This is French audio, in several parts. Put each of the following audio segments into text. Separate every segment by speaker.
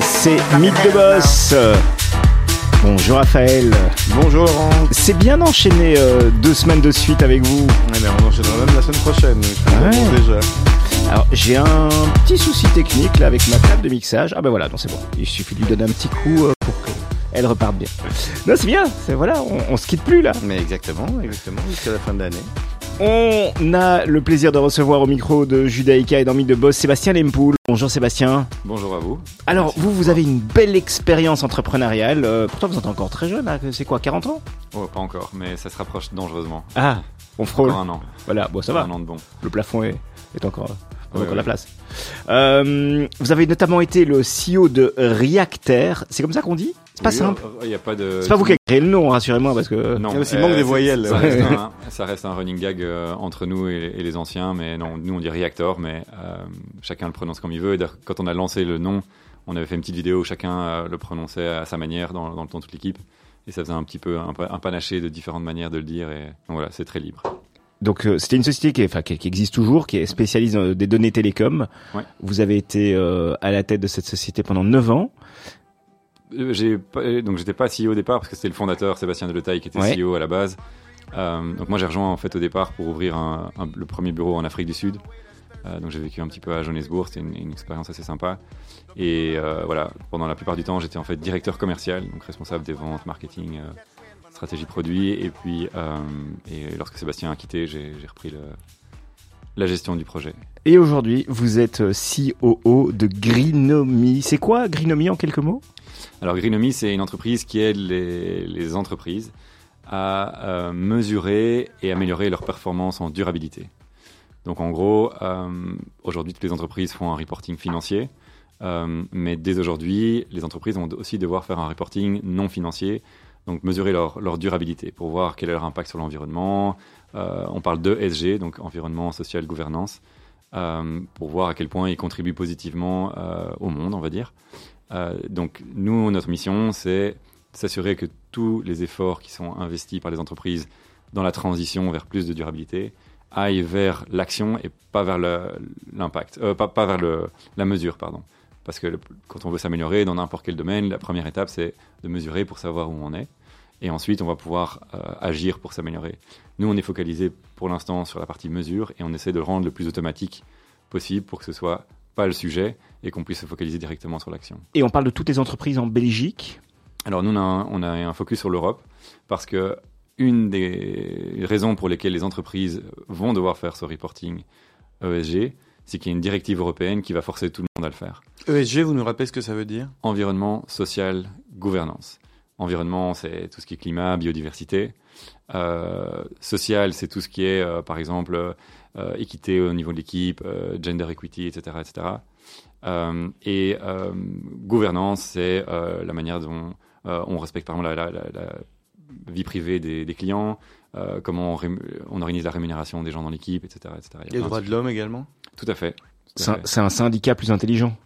Speaker 1: C'est Mythe de Boss. Bonjour Raphaël.
Speaker 2: Bonjour Laurent.
Speaker 1: C'est bien d'enchaîner euh, deux semaines de suite avec vous.
Speaker 2: Ouais, mais on enchaînera même la semaine prochaine. je te
Speaker 1: Ouais.
Speaker 2: l'annonce déjà.
Speaker 1: Alors j'ai un petit souci technique là avec ma table de mixage. Ah ben voilà, non c'est bon. Il suffit de lui donner un petit coup euh, pour qu'elle reparte bien. Non c'est bien, c'est voilà, on, on se quitte plus là.
Speaker 2: Mais exactement, exactement, jusqu'à la fin de l'année.
Speaker 1: On a le plaisir de recevoir au micro de Judaïka et Mythe de Boss Sébastien Lempoul. Bonjour Sébastien.
Speaker 3: Bonjour à vous.
Speaker 1: Alors vous, vous avez une belle expérience entrepreneuriale. Euh, pourtant vous êtes encore très jeune, hein, c'est quoi, 40 ans?
Speaker 3: Oh, pas encore, mais ça se rapproche dangereusement.
Speaker 1: Ah, on frôle.
Speaker 3: Encore un an.
Speaker 1: Voilà, bon ça va.
Speaker 3: Un an de bon.
Speaker 1: le plafond est, est encore,
Speaker 3: Oui,
Speaker 1: encore
Speaker 3: oui.
Speaker 1: la place. Euh, vous avez notamment été le CEO de Reacter. C'est comme ça qu'on dit? C'est pas
Speaker 3: Oui,
Speaker 1: simple.
Speaker 3: euh, Il n'y a pas de.
Speaker 1: C'est pas vous qui avez créé le nom, rassurez-moi, parce que.
Speaker 3: Non.
Speaker 2: Il y a aussi le manque des
Speaker 3: c'est-
Speaker 2: voyelles.
Speaker 3: Ça reste, un, ça reste un running gag euh, entre nous et, et les anciens, mais non, nous on dit Reactor, mais euh, chacun le prononce comme il veut. Et quand on a lancé le nom, on avait fait une petite vidéo où chacun euh, le prononçait à sa manière dans, dans le temps de toute l'équipe. Et ça faisait un petit peu un, pa- un panaché de différentes manières de le dire. Et donc voilà, c'est très libre.
Speaker 1: Donc euh, c'était une société qui, est, enfin, qui, qui existe toujours, qui est spécialisée dans des données télécom.
Speaker 3: Ouais.
Speaker 1: Vous avez été euh, à la tête de cette société pendant 9 ans.
Speaker 3: J'ai donc j'étais pas CEO au départ parce que c'était le fondateur Sébastien Deletaille qui était
Speaker 1: Ouais.
Speaker 3: CEO à la base. Euh, donc moi j'ai rejoint en fait au départ pour ouvrir un- un- le premier bureau en Afrique du Sud. Euh, donc j'ai vécu un petit peu à Johannesburg, c'était une, une expérience assez sympa. Et euh, voilà, pendant la plupart du temps j'étais en fait directeur commercial, donc responsable des ventes, marketing, stratégie produit. Et puis et lorsque Sébastien a quitté, j'ai repris le- la gestion du projet.
Speaker 1: Et aujourd'hui, vous êtes COO de Greenomy. C'est quoi Greenomy en quelques mots?
Speaker 3: Alors Greenomy, c'est une entreprise qui aide les, entreprises à euh, mesurer et améliorer leur performance en durabilité. Donc en gros, euh, aujourd'hui, toutes les entreprises font un reporting financier, euh, mais dès aujourd'hui, les entreprises vont aussi devoir faire un reporting non financier, donc mesurer leur, leur durabilité pour voir quel est leur impact sur l'environnement. On parle de SG, donc environnement, social, gouvernance, pour voir à quel point ils contribuent positivement au monde, on va dire. Euh, donc nous, notre mission, c'est s'assurer que tous les efforts qui sont investis par les entreprises dans la transition vers plus de durabilité aillent vers l'action et pas vers l'impact, euh, pas, pas vers la mesure, pardon. Parce que quand on veut s'améliorer dans n'importe quel domaine, la première étape, c'est de mesurer pour savoir où on est. Et ensuite, on va pouvoir euh, agir pour s'améliorer. Nous, on est focalisé pour l'instant sur la partie mesure et on essaie de le rendre le plus automatique possible pour que ce soit pas le sujet et qu'on puisse se focaliser directement sur l'action.
Speaker 1: Et on parle de toutes les entreprises en Belgique.
Speaker 3: Alors nous, on a, un, on a un focus sur l'Europe parce que une des raisons pour lesquelles les entreprises vont devoir faire ce reporting ESG, c'est qu'il y a une directive européenne qui va forcer tout le monde à le faire.
Speaker 2: ESG, vous nous rappelez ce que ça veut dire?
Speaker 3: Environnement, social, gouvernance. Environnement, c'est tout ce qui est climat, biodiversité. Euh, social, c'est tout ce qui est, euh, par exemple, euh, équité au niveau de l'équipe, euh, gender equity, etc. etc. Euh, et euh, gouvernance, c'est euh, la manière dont euh, on respecte, par exemple, la, la- la- la vie privée des, des clients, euh, comment on, organise la rémunération des gens dans l'équipe, etc. etc. Il y a
Speaker 2: les
Speaker 3: de
Speaker 2: droits de l'homme également
Speaker 3: Tout à fait.
Speaker 1: C'est un, syndicat plus intelligent,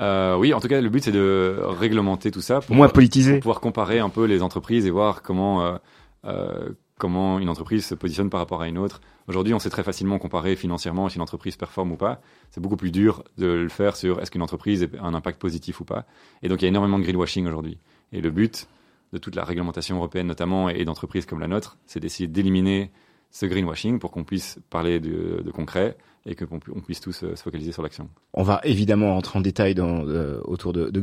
Speaker 3: Euh, oui, en tout cas, le but c'est de réglementer tout ça pour,
Speaker 1: moins
Speaker 3: pour
Speaker 1: politisé.
Speaker 3: pouvoir comparer un peu les entreprises et voir comment euh, euh, comment une entreprise se positionne par rapport à une autre. Aujourd'hui, on sait très facilement comparer financièrement si une entreprise performe ou pas. C'est beaucoup plus dur de le faire sur est-ce qu'une entreprise a un impact positif ou pas. Et donc, il y a énormément de greenwashing aujourd'hui. Et le but de toute la réglementation européenne notamment et d'entreprises comme la nôtre, c'est d'essayer d'éliminer ce greenwashing pour qu'on puisse parler de, de concret et que on puisse tous euh, se focaliser sur l'action.
Speaker 1: On va évidemment rentrer en détail dans, euh, autour de, de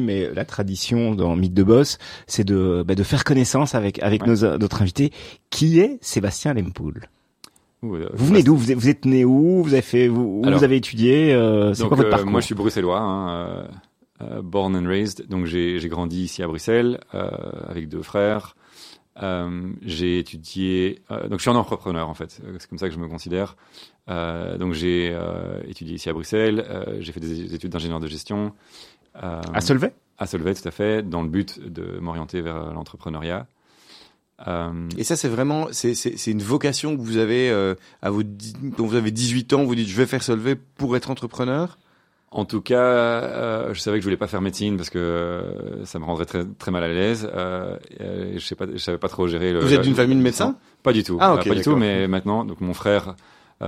Speaker 1: mais la tradition dans Mythe de Boss, c'est de, bah, de faire connaissance avec, avec
Speaker 3: Ouais.
Speaker 1: nos, notre invité, qui est Sébastien Lempoul.
Speaker 3: Euh,
Speaker 1: Vous venez d'où? Vous, êtes- né où? Vous avez fait où,
Speaker 3: Alors,
Speaker 1: vous avez étudié euh, C'est quoi votre
Speaker 3: euh,
Speaker 1: parcours?
Speaker 3: moi, je suis bruxellois, hein, euh, euh, born and raised. Donc, j'ai j'ai grandi ici à Bruxelles euh, avec deux frères. Euh, j'ai étudié, euh, donc je suis un entrepreneur en fait, Euh, c'est comme ça que je me considère. Euh, donc j'ai euh, étudié ici à Bruxelles, euh, j'ai fait des études d'ingénieur de gestion euh,
Speaker 1: À Solvay?
Speaker 3: À Solvay tout à fait, dans le but de m'orienter vers l'entrepreneuriat. Euh,
Speaker 2: Et ça, c'est vraiment, c'est, une vocation que vous avez euh, à vos, quand vous avez 18 ans, vous dites, je vais faire Solvay pour être entrepreneur.
Speaker 3: En tout cas, euh, je savais que je voulais pas faire médecine parce que euh, ça me rendrait très très mal à l'aise. Euh, je sais pas, je savais pas trop gérer. Le,
Speaker 2: Vous êtes d'une
Speaker 3: le-
Speaker 2: famille de médecins?
Speaker 3: Pas du tout.
Speaker 2: Ah,
Speaker 3: pas du tout. Mais maintenant, donc mon frère,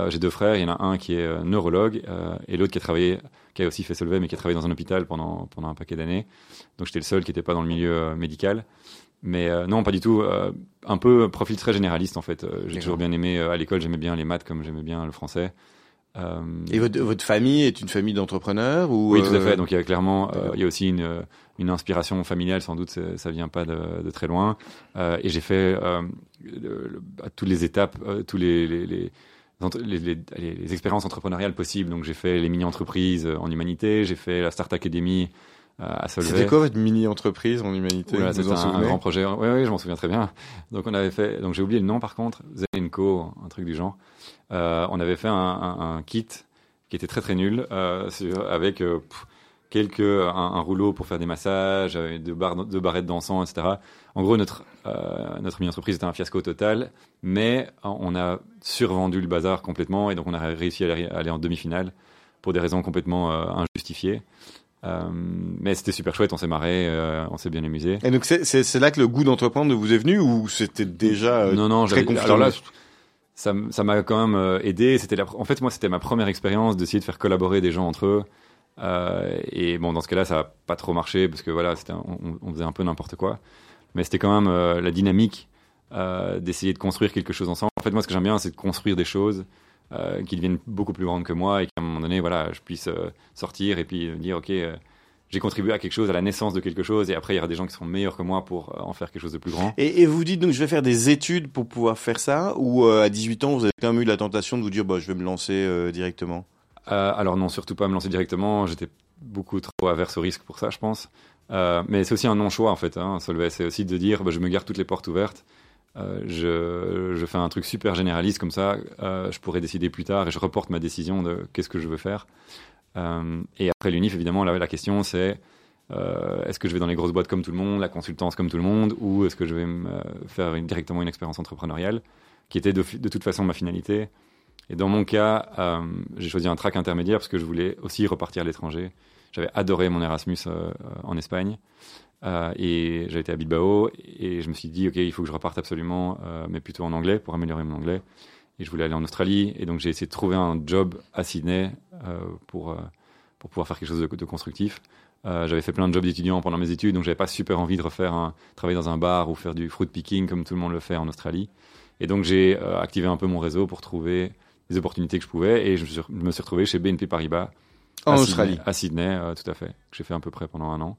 Speaker 3: j'ai deux frères. Il y en a un qui est neurologue et l'autre qui a travaillé, qui a aussi fait Solvay, mais qui a travaillé dans un hôpital pendant pendant un paquet d'années. Donc j'étais le seul qui n'était pas dans le milieu médical. Mais euh, non, pas du tout. euh, un peu profil très généraliste en fait. Euh, j'ai toujours bien aimé à l'école. J'aimais bien les maths comme j'aimais bien le français. Euh,
Speaker 2: Et votre, votre famille est une famille d'entrepreneurs ou
Speaker 3: oui, tout à
Speaker 2: euh,
Speaker 3: fait. Donc il y a clairement, euh, il y a aussi une, euh, une inspiration familiale. Sans doute, c'est- ça vient pas de, de très loin. Euh, et j'ai fait euh, le- à toutes les étapes, euh, tous les les, les, entre- les, les- allez, les expériences entrepreneuriales possibles. Donc j'ai fait les mini-entreprises euh, en humanité, j'ai fait la Start Academy euh, à Solvay.
Speaker 2: C'était quoi votre mini-entreprise en humanité? Vous
Speaker 3: c'était un, grand projet. Oui, oui, je m'en souviens très bien. Donc on avait fait, donc j'ai oublié le nom par contre, Zenco, un truc du genre. Euh, on avait fait un, un- un kit qui était très très nul, euh, avec euh, pff, quelques un, un rouleau pour faire des massages, deux, barres, deux barrettes d'encens, etc. En gros, notre euh, notre mini entreprise était un fiasco total, mais on a survendu le bazar complètement et donc on a réussi à aller, à aller en demi-finale pour des raisons complètement euh, injustifiées. Euh, mais c'était super chouette, on s'est marré, on s'est bien amusé.
Speaker 2: Et donc c'est, là que le goût d'entreprendre vous est venu ou c'était déjà
Speaker 3: non, non,
Speaker 2: très confirmé
Speaker 3: alors là, ça, m'a quand même euh, aidé. En fait, moi, c'était ma première expérience d'essayer de faire collaborer des gens entre eux. Euh, et bon, dans ce cas-là, ça n'a pas trop marché parce que voilà, on, faisait un peu n'importe quoi. Mais c'était quand même euh, la dynamique d'essayer de construire quelque chose ensemble. En fait, moi, ce que j'aime bien, c'est de construire des choses qui deviennent beaucoup plus grandes que moi et qu'à un moment donné, voilà, je puisse sortir et puis dire, ok. J'ai contribué à quelque chose, à la naissance de quelque chose, et après il y aura des gens qui seront meilleurs que moi pour euh, en faire quelque chose de plus grand.
Speaker 2: Et, et vous dites donc je vais faire des études pour pouvoir faire ça ou euh, à 18 ans vous avez quand même eu la tentation de vous dire bah je vais me lancer euh, directement?
Speaker 3: Euh, alors non, surtout pas me lancer directement. J'étais beaucoup trop averse au risque pour ça, je pense. Mais c'est aussi un non-choix en fait. Hein, Solvay, c'est aussi de dire, bah, je me garde toutes les portes ouvertes. Euh, je, je fais un truc super généraliste comme ça. euh, je pourrais décider plus tard et je reporte ma décision de qu'est-ce que je veux faire. Euh, et après l'UNIF, évidemment, la, question c'est euh, est-ce que je vais dans les grosses boîtes comme tout le monde, la consultance comme tout le monde, ou est-ce que je vais me euh, faire directement une expérience entrepreneuriale, qui était de, toute façon ma finalité. Et dans mon cas, j'ai choisi un track intermédiaire parce que je voulais aussi repartir à l'étranger. J'avais adoré mon Erasmus en Espagne et j'ai été à Bilbao et je me suis dit ok il faut que je reparte absolument, mais plutôt en anglais pour améliorer mon anglais. Et je voulais aller en Australie et donc j'ai essayé de trouver un job à Sydney pour euh, pour pouvoir faire quelque chose de, de constructif. Euh, j'avais fait plein de jobs d'étudiant pendant mes études, donc j'avais pas super envie de refaire un travailler dans un bar ou faire du fruit picking comme tout le monde le fait en Australie. Et donc j'ai euh, activé un peu mon réseau pour trouver les opportunités que je pouvais et je me suis, je me suis retrouvé chez BNP Paribas
Speaker 2: En
Speaker 3: à
Speaker 2: Australie.
Speaker 3: Sydney, à Sydney, euh, tout à fait, que j'ai fait à peu près pendant un an.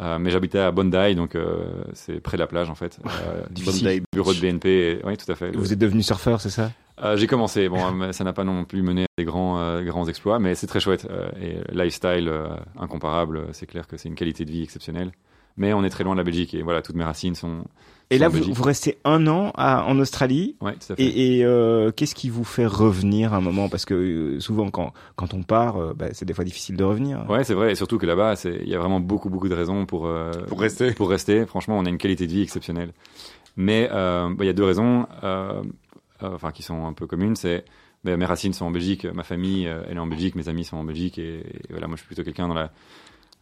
Speaker 3: Euh, mais j'habitais à Bondi, donc euh, c'est près de la plage en fait. Euh.
Speaker 2: Bondi
Speaker 3: bureau de BNP, et- oui tout à fait.
Speaker 1: Vous êtes devenu surfeur, c'est ça?
Speaker 3: Euh, j'ai commencé, bon, ça n'a pas non plus mené à des grands, grands exploits, mais c'est très chouette. et lifestyle incomparable, c'est clair que c'est une qualité de vie exceptionnelle. Mais on est très loin de la Belgique et voilà, toutes mes racines sont.
Speaker 1: Et
Speaker 3: sont
Speaker 1: là,
Speaker 3: en
Speaker 1: vous, vous restez un an à- en Australie.
Speaker 3: Ouais, tout à fait.
Speaker 1: Et, et, euh, qu'est-ce qui vous fait revenir à un moment? Parce que euh, souvent, quand, quand on part, euh, bah, c'est des fois difficile de revenir.
Speaker 3: Ouais, c'est vrai, et surtout que là-bas, il y a vraiment beaucoup, beaucoup de raisons pour, euh,
Speaker 2: Pour rester.
Speaker 3: Pour rester, franchement, on a une qualité de vie exceptionnelle. Mais euh, bah, il y a deux raisons, euh, euh, enfin qui sont un peu communes. C'est bah, mes racines sont en Belgique, ma famille elle est en Belgique, mes amis sont en Belgique, et, et voilà, moi je suis plutôt quelqu'un dans la,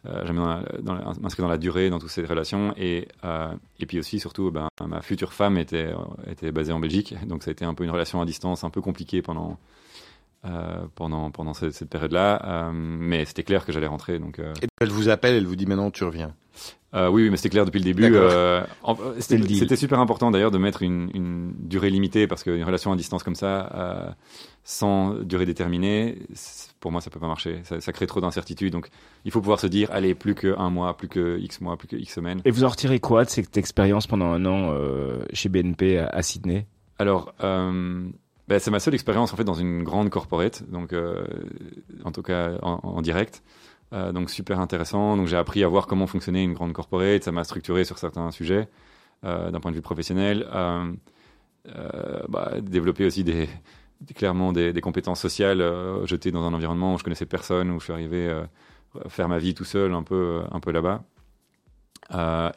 Speaker 3: euh, dans la- m'inscrire dans la durée, dans toutes ces relations, et euh, et puis aussi surtout, ben ma future femme était était basée en Belgique, donc ça a été un peu une relation à distance, un peu compliquée pendant. euh, pendant pendant cette, période-là, euh, mais c'était clair que j'allais rentrer, donc euh,
Speaker 2: Et elle vous appelle, elle vous dit maintenant tu reviens.
Speaker 3: Euh, oui, oui, mais c'était clair depuis le début. Euh,
Speaker 1: C'était
Speaker 3: super important d'ailleurs de mettre une, une durée limitée parce qu'une relation à distance comme ça, euh, sans durée déterminée, pour moi ça peut pas marcher. Ça, ça crée trop d'incertitudes. Donc il faut pouvoir se dire, allez, plus qu'un mois, plus que X mois, plus que X semaines.
Speaker 1: Et vous en retirez quoi de cette expérience pendant un an chez BNP à, à Sydney?
Speaker 3: Alors, ben, c'est ma seule expérience en fait dans une grande corporate, donc en tout cas en, en direct. Euh, donc super intéressant. Donc j'ai appris à voir comment fonctionnait une grande corporate. Ça m'a structuré sur certains sujets. euh, d'un point de vue professionnel. Euh, bah, développer aussi des, clairement des, compétences sociales jetées dans un environnement où je connaissais personne, où je suis arrivé euh, faire ma vie tout seul un peu, un peu là-bas.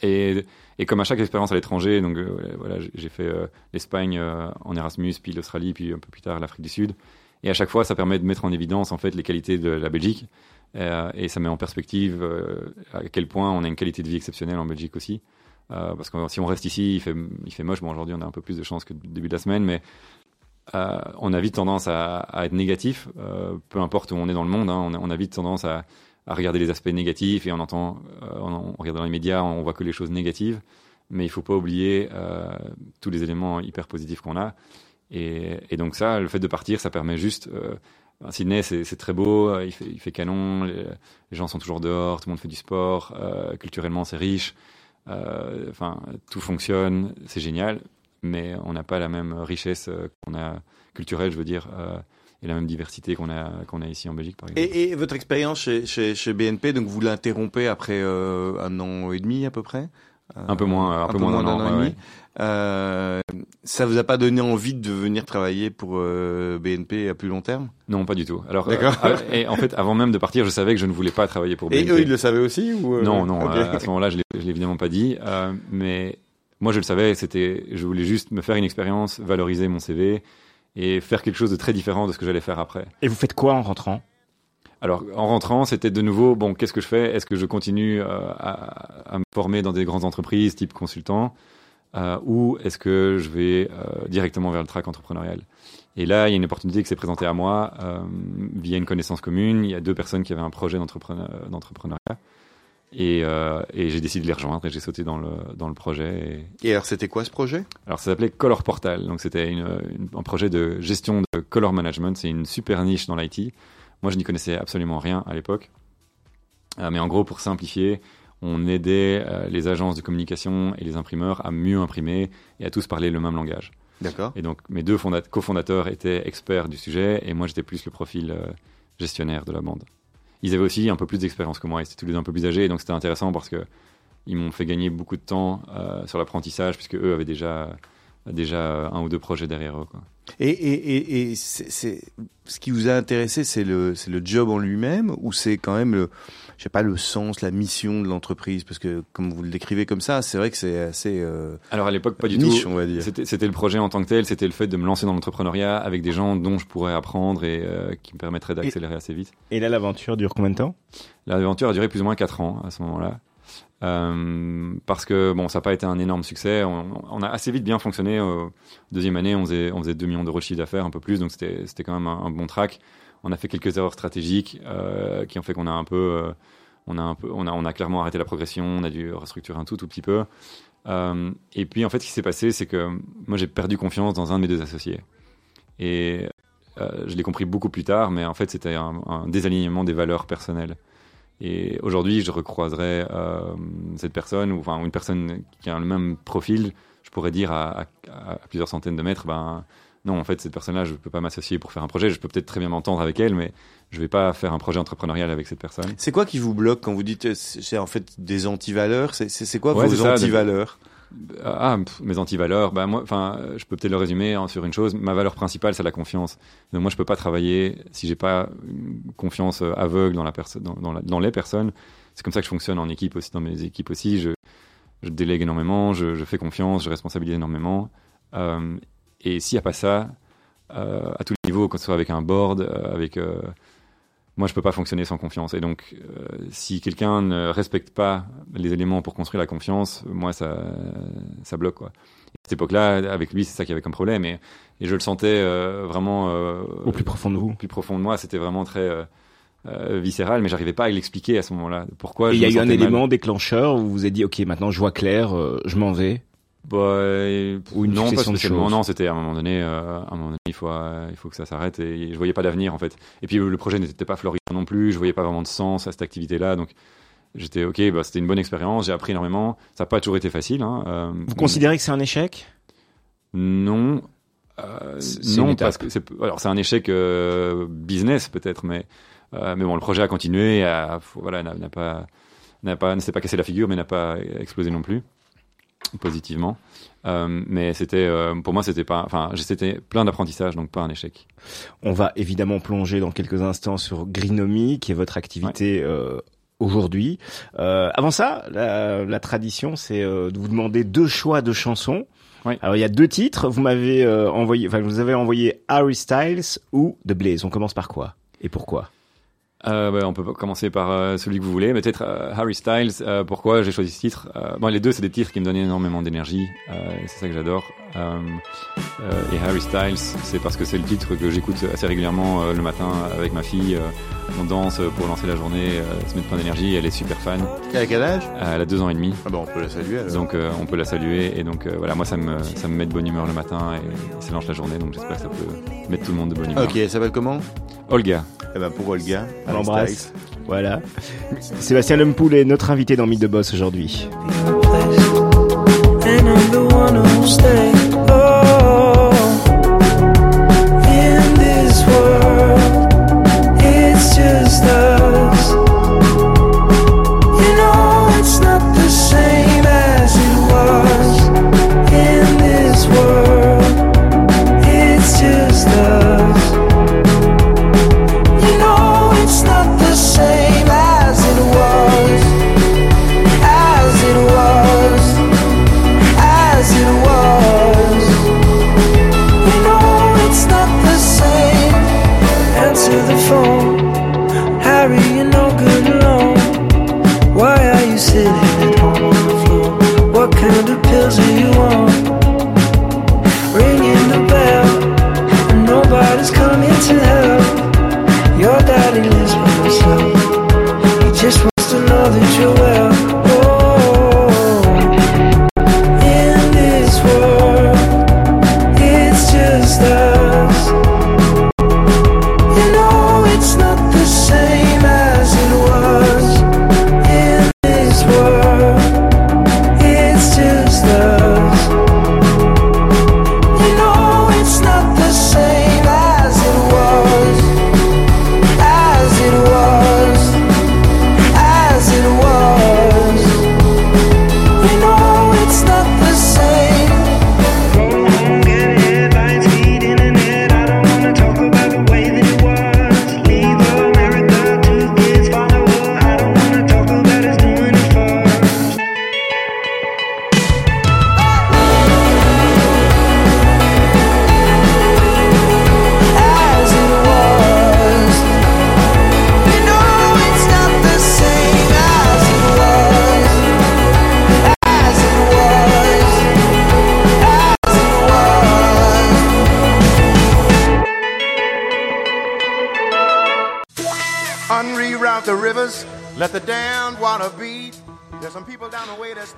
Speaker 3: Et, comme à chaque expérience à l'étranger, donc voilà, j'ai- fait l'Espagne en Erasmus, puis l'Australie, puis un peu plus tard l'Afrique du Sud. Et à chaque fois, ça permet de mettre en évidence en fait les qualités de la Belgique, Euh, et ça met en perspective euh, à quel point on a une qualité de vie exceptionnelle en Belgique aussi. Euh, parce que si on reste ici, il fait, il fait moche. Bon, aujourd'hui, on a un peu plus de chance que début de la semaine, mais on a vite tendance à, être négatif, peu importe où on est dans le monde. hein, on, a, vite tendance à, regarder les aspects négatifs et on entend, on, regarde dans les médias, on voit que les choses négatives. Mais il faut pas oublier tous les éléments hyper positifs qu'on a. Et, et donc ça, le fait de partir, ça permet juste. Euh, Sydney, c'est très beau, euh, il fait, il fait canon, les, les gens sont toujours dehors, tout le monde fait du sport, euh, culturellement c'est riche, euh, enfin tout fonctionne, c'est génial, mais on n'a pas la même richesse qu'on a culturelle, je veux dire, et la même diversité qu'on a qu'on a ici en Belgique, par exemple.
Speaker 2: Et, et votre expérience chez, chez, chez BNP, donc vous l'interrompez après un an et demi à peu près?
Speaker 3: Un peu moins, un peu moins d'un an,
Speaker 2: et demi.
Speaker 3: ouais.
Speaker 2: Euh, ça vous a pas donné envie de venir travailler pour euh, BNP à plus long terme?
Speaker 3: Non, pas du tout. Alors,
Speaker 2: D'accord.
Speaker 3: euh, euh, et en fait, avant même de partir, je savais que je ne voulais pas travailler pour
Speaker 2: Et
Speaker 3: BNP.
Speaker 2: eux, ils le savaient aussi ou euh,
Speaker 3: Non, non, à, à ce moment-là, je l'ai je l'ai évidemment pas dit. euh, mais moi, je le savais. C'était, je voulais juste me faire une expérience, valoriser mon CV et faire quelque chose de très différent de ce que j'allais faire après.
Speaker 1: Et vous faites quoi en rentrant?
Speaker 3: Alors, en rentrant, c'était de nouveau, bon, qu'est-ce que je fais? Est-ce que je continue euh, à, à me former dans des grandes entreprises type consultant? Euh, ou est-ce que je vais euh, directement vers le track entrepreneurial? Et là, il y a une opportunité qui s'est présentée à moi euh, via une connaissance commune. Il y a deux personnes qui avaient un projet d'entrepreneur- d'entrepreneuriat. Et, euh, et j'ai décidé de les rejoindre et j'ai sauté dans le, dans le projet. Et,
Speaker 2: Et alors, c'était quoi ce projet?
Speaker 3: Alors, ça s'appelait Color Portal. Donc, c'était un projet de gestion de color management. C'est une super niche dans l'IT. Moi, je n'y connaissais absolument rien à l'époque. Euh, mais en gros, pour simplifier, on aidait euh, les agences de communication et les imprimeurs à mieux imprimer et à tous parler le même langage.
Speaker 2: D'accord.
Speaker 3: Et donc, mes deux fondat- cofondateurs étaient experts du sujet et moi, j'étais plus le profil euh, gestionnaire de la bande. Ils avaient aussi un peu plus d'expérience que moi. Ils étaient tous les deux un peu plus âgés. Et donc, c'était intéressant parce que ils m'ont fait gagner beaucoup de temps euh, sur l'apprentissage puisque eux avaient déjà, déjà un ou deux projets derrière eux. Quoi.
Speaker 2: Et, et, et, et c'est, ce qui vous a intéressé, c'est le, c'est le job en lui-même ou c'est quand même le, je sais pas, le sens, la mission de l'entreprise Parce que comme vous le décrivez comme ça, c'est vrai que c'est assez euh,
Speaker 3: Alors, à l'époque, pas du
Speaker 2: niche,
Speaker 3: tout.
Speaker 2: on va dire.
Speaker 3: C'était c'était le projet en tant que tel, c'était le fait de me lancer dans l'entrepreneuriat avec des gens dont je pourrais apprendre et euh, qui me permettraient d'accélérer assez vite.
Speaker 1: Et là, l'aventure dure combien de temps?
Speaker 3: L'aventure a duré plus ou moins 4 ans à ce moment-là. Euh, parce que bon, ça n'a pas été un énorme succès. On, on a assez vite bien fonctionné. Euh, deuxième année, on faisait, on faisait 2 millions d'euros de chiffre d'affaires, un peu plus, donc c'était c'était quand même un, un bon track. On a fait quelques erreurs stratégiques euh, qui ont fait qu'on a un peu, euh, on a un peu, on a, on a clairement arrêté la progression. On a dû restructurer un tout, tout petit peu. Euh, et puis en fait, ce qui s'est passé, c'est que moi j'ai perdu confiance dans un de mes deux associés. Et je l'ai compris beaucoup plus tard, mais en fait, c'était un, désalignement des valeurs personnelles. Et aujourd'hui, je recroiserais euh, cette personne, ou enfin une personne qui a le même profil, je pourrais dire à, à- à plusieurs centaines de mètres, ben non, en fait, cette personne-là, je ne peux pas m'associer pour faire un projet. Je peux peut-être très bien m'entendre avec elle, mais je ne vais pas faire un projet entrepreneurial avec cette personne.
Speaker 2: C'est quoi qui vous bloque quand vous dites euh, c'est en fait des antivaleurs? C'est quoi
Speaker 3: Ouais,
Speaker 2: vos antivaleurs?
Speaker 3: Ah, pff, mes antivaleurs, bah moi, enfin, je peux peut-être le résumer hein, sur une chose. Ma valeur principale, c'est la confiance. Donc moi, je peux pas travailler si j'ai pas une confiance euh, aveugle dans la personne, dans, dans la- dans les personnes. C'est comme ça que je fonctionne en équipe aussi, dans mes équipes aussi. Je, je délègue énormément, je, je fais confiance, je responsabilise énormément. Euh, et s'il n'y a pas ça, euh, à tous les niveaux, que ce soit avec un board, euh, avec euh, moi, je peux pas fonctionner sans confiance. Et donc, si quelqu'un ne respecte pas les éléments pour construire la confiance, moi, ça, ça bloque. Quoi. Et à cette époque-là, avec lui, c'est ça qu'il y avait comme problème. Et, et je le sentais vraiment
Speaker 1: Au plus profond de vous.
Speaker 3: au plus profond de moi. C'était vraiment très euh, viscéral, mais j'arrivais pas à l'expliquer à ce moment-là. Pourquoi
Speaker 1: il y a eu un
Speaker 3: mal.
Speaker 1: élément déclencheur où vous vous êtes dit, ok, maintenant je vois clair, euh, je m'en vais.
Speaker 3: Bah, euh,
Speaker 1: Ou une
Speaker 3: non, pas spécialement. Non, c'était à un moment donné, euh, à un moment donné, il faut, euh, il faut que ça s'arrête et je voyais pas d'avenir en fait. Et puis le projet n'était pas florissant non plus, je voyais pas vraiment de sens à cette activité-là, donc j'étais ok, bah, c'était une bonne expérience, j'ai appris énormément. Ça n'a pas toujours été facile. Hein, euh,
Speaker 1: Vous considérez que c'est un échec?
Speaker 3: Non. Non, parce que c'est alors c'est un échec business peut-être, mais mais bon, le projet a continué, a, voilà, n'a n'a pas n'a pas ne s'est pas cassé la figure, mais n'a pas explosé non plus. Positivement. Euh, mais c'était, euh, pour moi, c'était pas, enfin, c'était plein d'apprentissage, donc pas un échec.
Speaker 4: On va évidemment plonger dans quelques instants sur Greenomie, qui est votre activité euh, aujourd'hui. Avant ça, la, la tradition, c'est de vous demander deux choix de chansons. Alors il y a deux titres. Vous m'avez envoyé, enfin vous avez envoyé Harry Styles ou The Blaze. On commence par quoi et pourquoi?
Speaker 3: Euh, bah, on peut commencer par euh, celui que vous voulez, peut-être euh, Harry Styles. Euh, pourquoi j'ai choisi ce titre? Euh, Bon, les deux, c'est des titres qui me donnent énormément d'énergie. Euh, c'est ça que j'adore. Euh, et Harry Styles, c'est parce que c'est le titre que j'écoute assez régulièrement euh, le matin avec ma fille. Euh, on danse pour lancer la journée, euh, se mettre plein d'énergie. Elle est super fan.
Speaker 2: À quel âge?
Speaker 3: Euh, elle a deux ans et demi.
Speaker 2: Ah bah on peut la saluer alors.
Speaker 3: Donc euh, on peut la saluer et donc euh, voilà moi ça me ça me met de bonne humeur le matin et ça lance la journée donc j'espère que ça peut mettre tout le monde de bonne humeur.
Speaker 2: Ok, elle s'appelle comment?
Speaker 3: Olga.
Speaker 2: Eh ben pour Olga.
Speaker 4: On l'embrasse. Voilà. Sébastien Lempoul est notre invité dans Mythe de Boss aujourd'hui.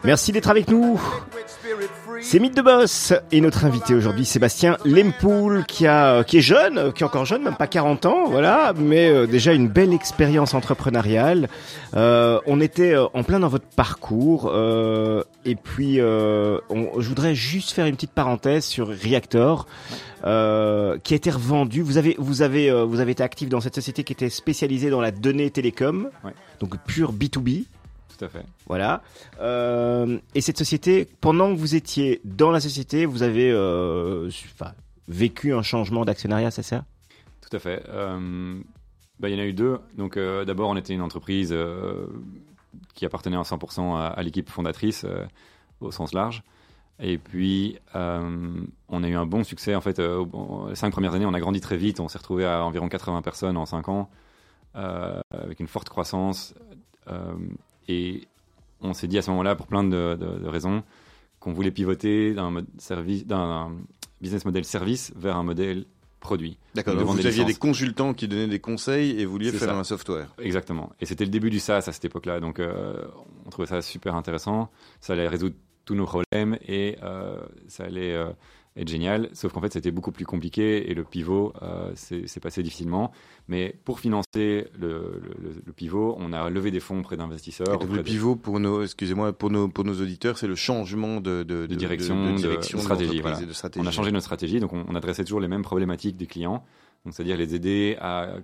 Speaker 4: Merci d'être avec nous. C'est Mythe de Boss et notre invité aujourd'hui Sébastien Lempoul qui a qui est jeune, qui est encore jeune, même pas 40 ans, voilà, mais euh, déjà une belle expérience entrepreneuriale. Euh, on était euh, en plein dans votre parcours euh, et puis euh, on- je voudrais juste faire une petite parenthèse sur Reactor. Euh, qui a été revendu. Vous avez, vous avez, euh, vous avez été actif dans cette société qui était spécialisée dans la donnée télécom,
Speaker 3: Ouais.
Speaker 4: donc pure B2B.
Speaker 3: Tout à fait.
Speaker 4: Voilà. Euh, et cette société, pendant que vous étiez dans la société, vous avez euh, vécu un changement d'actionnariat, c'est ça?
Speaker 3: Tout à fait. Euh, bah, il y en a eu deux. Donc, euh, d'abord, on était une entreprise qui appartenait à 100% à, à l'équipe fondatrice au sens large. Et puis, euh, on a eu un bon succès. En fait, euh, les cinq premières années, on a grandi très vite. On s'est retrouvé à environ 80 personnes en cinq ans, euh, avec une forte croissance. Et on s'est dit à ce moment-là, pour plein de, de- de raisons, qu'on voulait pivoter d'un mode service, d'un business model service vers un modèle produit.
Speaker 2: D'accord, donc vous
Speaker 3: des
Speaker 2: aviez des consultants qui donnaient des conseils et vous vouliez faire
Speaker 3: ça.
Speaker 2: un software.
Speaker 3: Exactement. Et c'était le début du SaaS à cette époque-là. Donc, euh, on trouvait ça super intéressant. Ça allait résoudre tous nos problèmes et euh, ça allait euh, être génial. Sauf qu'en fait, c'était beaucoup plus compliqué et le pivot euh, s'est passé difficilement. Mais pour financer le, le- pivot, on a levé des fonds auprès d'investisseurs.
Speaker 2: Le pivot pour nos, excusez-moi, pour nos, pour nos auditeurs, c'est le changement de, de,
Speaker 3: De direction, de-
Speaker 2: direction
Speaker 3: stratégie, voilà.
Speaker 2: et de stratégie.
Speaker 3: On a changé notre stratégie, donc on, on adressait toujours les mêmes problématiques des clients. C'est-à-dire les aider à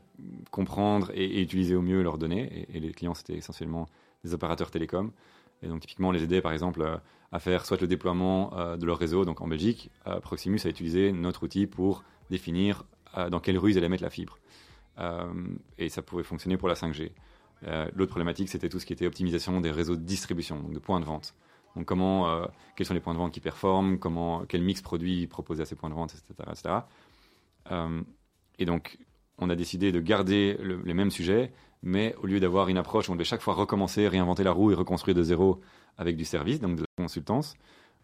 Speaker 3: comprendre et, et utiliser au mieux leurs données. Et, et les clients, c'était essentiellement des opérateurs télécoms. Et donc, typiquement, les aider, par exemple, euh, à faire soit le déploiement euh, de leur réseau. Donc, en Belgique, euh, Proximus a utilisé notre outil pour définir dans quelle rue ils allaient mettre la fibre. Et ça pouvait fonctionner pour la 5G. Euh, L'autre problématique, c'était tout ce qui était optimisation des réseaux de distribution, donc de points de vente. Donc, comment, quels sont les points de vente qui performent, comment, quel mix produit proposer à ces points de vente, etc. et donc, on a décidé de garder le- les mêmes sujets, mais au lieu d'avoir une approche où on devait chaque fois recommencer, réinventer la roue et reconstruire de zéro avec du service, donc de la consultance,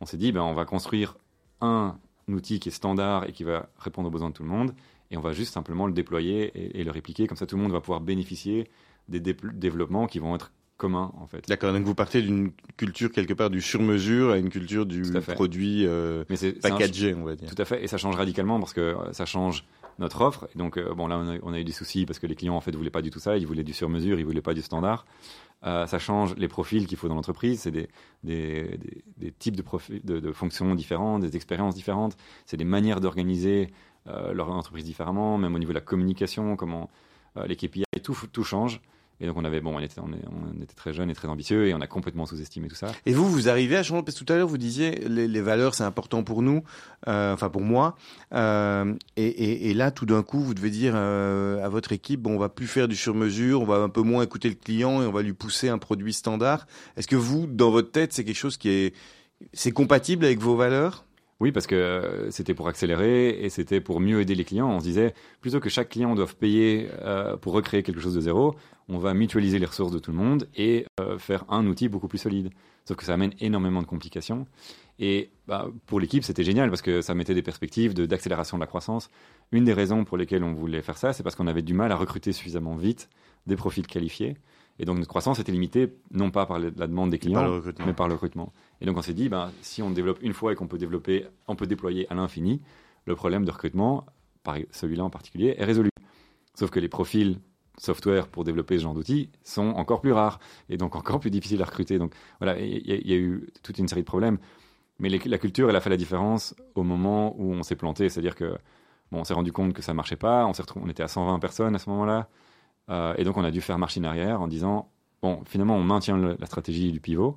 Speaker 3: on s'est dit, ben, on va construire un outil qui est standard et qui va répondre aux besoins de tout le monde, et on va juste simplement le déployer et, et le répliquer. Comme ça, tout le monde va pouvoir bénéficier des développements qui vont être communs, en fait.
Speaker 2: D'accord, donc vous partez d'une culture quelque part du sur-mesure à une culture du produit euh,
Speaker 3: Mais un-
Speaker 2: packagé, on va dire.
Speaker 3: Tout à fait, et ça change radicalement parce que euh, ça change notre offre. Et donc, euh, bon, là, on a, on a eu des soucis parce que les clients, en fait, voulaient pas du tout ça. Ils voulaient du sur-mesure, ils voulaient pas du standard. Euh, ça change les profils qu'il faut dans l'entreprise. C'est des, des, des, des types de, profils, de, de fonctions différentes, des expériences différentes. C'est des manières d'organiser leur entreprise différemment, même au niveau de la communication, comment les KPI, tout, tout change. Et donc, on avait, bon, on était, on, était très jeunes et très ambitieux et on a complètement sous-estimé tout ça.
Speaker 2: Et vous, vous arrivez à changer parce que tout à l'heure vous disiez les, les valeurs c'est important pour nous, euh, enfin pour moi. Euh, et, et, et là, tout d'un coup, vous devez dire euh, à votre équipe bon, on va plus faire du sur-mesure, on va un peu moins écouter le client et on va lui pousser un produit standard. Est-ce que vous, dans votre tête, c'est quelque chose qui est c'est compatible avec vos valeurs?
Speaker 3: Oui, parce que euh, c'était pour accélérer et c'était pour mieux aider les clients. On se disait, plutôt que chaque client doive payer euh, pour recréer quelque chose de zéro, on va mutualiser les ressources de tout le monde et euh, faire un outil beaucoup plus solide. Sauf que ça amène énormément de complications. Et bah, pour l'équipe, c'était génial parce que ça mettait des perspectives d'accélération de, la croissance. Une des raisons pour lesquelles on voulait faire ça, c'est parce qu'on avait du mal à recruter suffisamment vite des profils qualifiés. Et donc notre croissance était limitée non pas par la demande des clients,
Speaker 2: Par
Speaker 3: mais par le recrutement. Et donc on s'est dit, ben, si on développe une fois et qu'on peut développer, on peut déployer à l'infini, le problème de recrutement, celui-là en particulier, est résolu. Sauf que les profils software pour développer ce genre d'outils sont encore plus rares et donc encore plus difficiles à recruter. Donc voilà, il y, a- il y a eu toute une série de problèmes. Mais les- la culture, elle a fait la différence au moment où on s'est planté. C'est-à-dire que bon, on s'est rendu compte que ça marchait pas. On était à 120 personnes à ce moment-là. Euh, et donc on a dû faire machine arrière en disant, bon, finalement, on maintient le- la stratégie du pivot.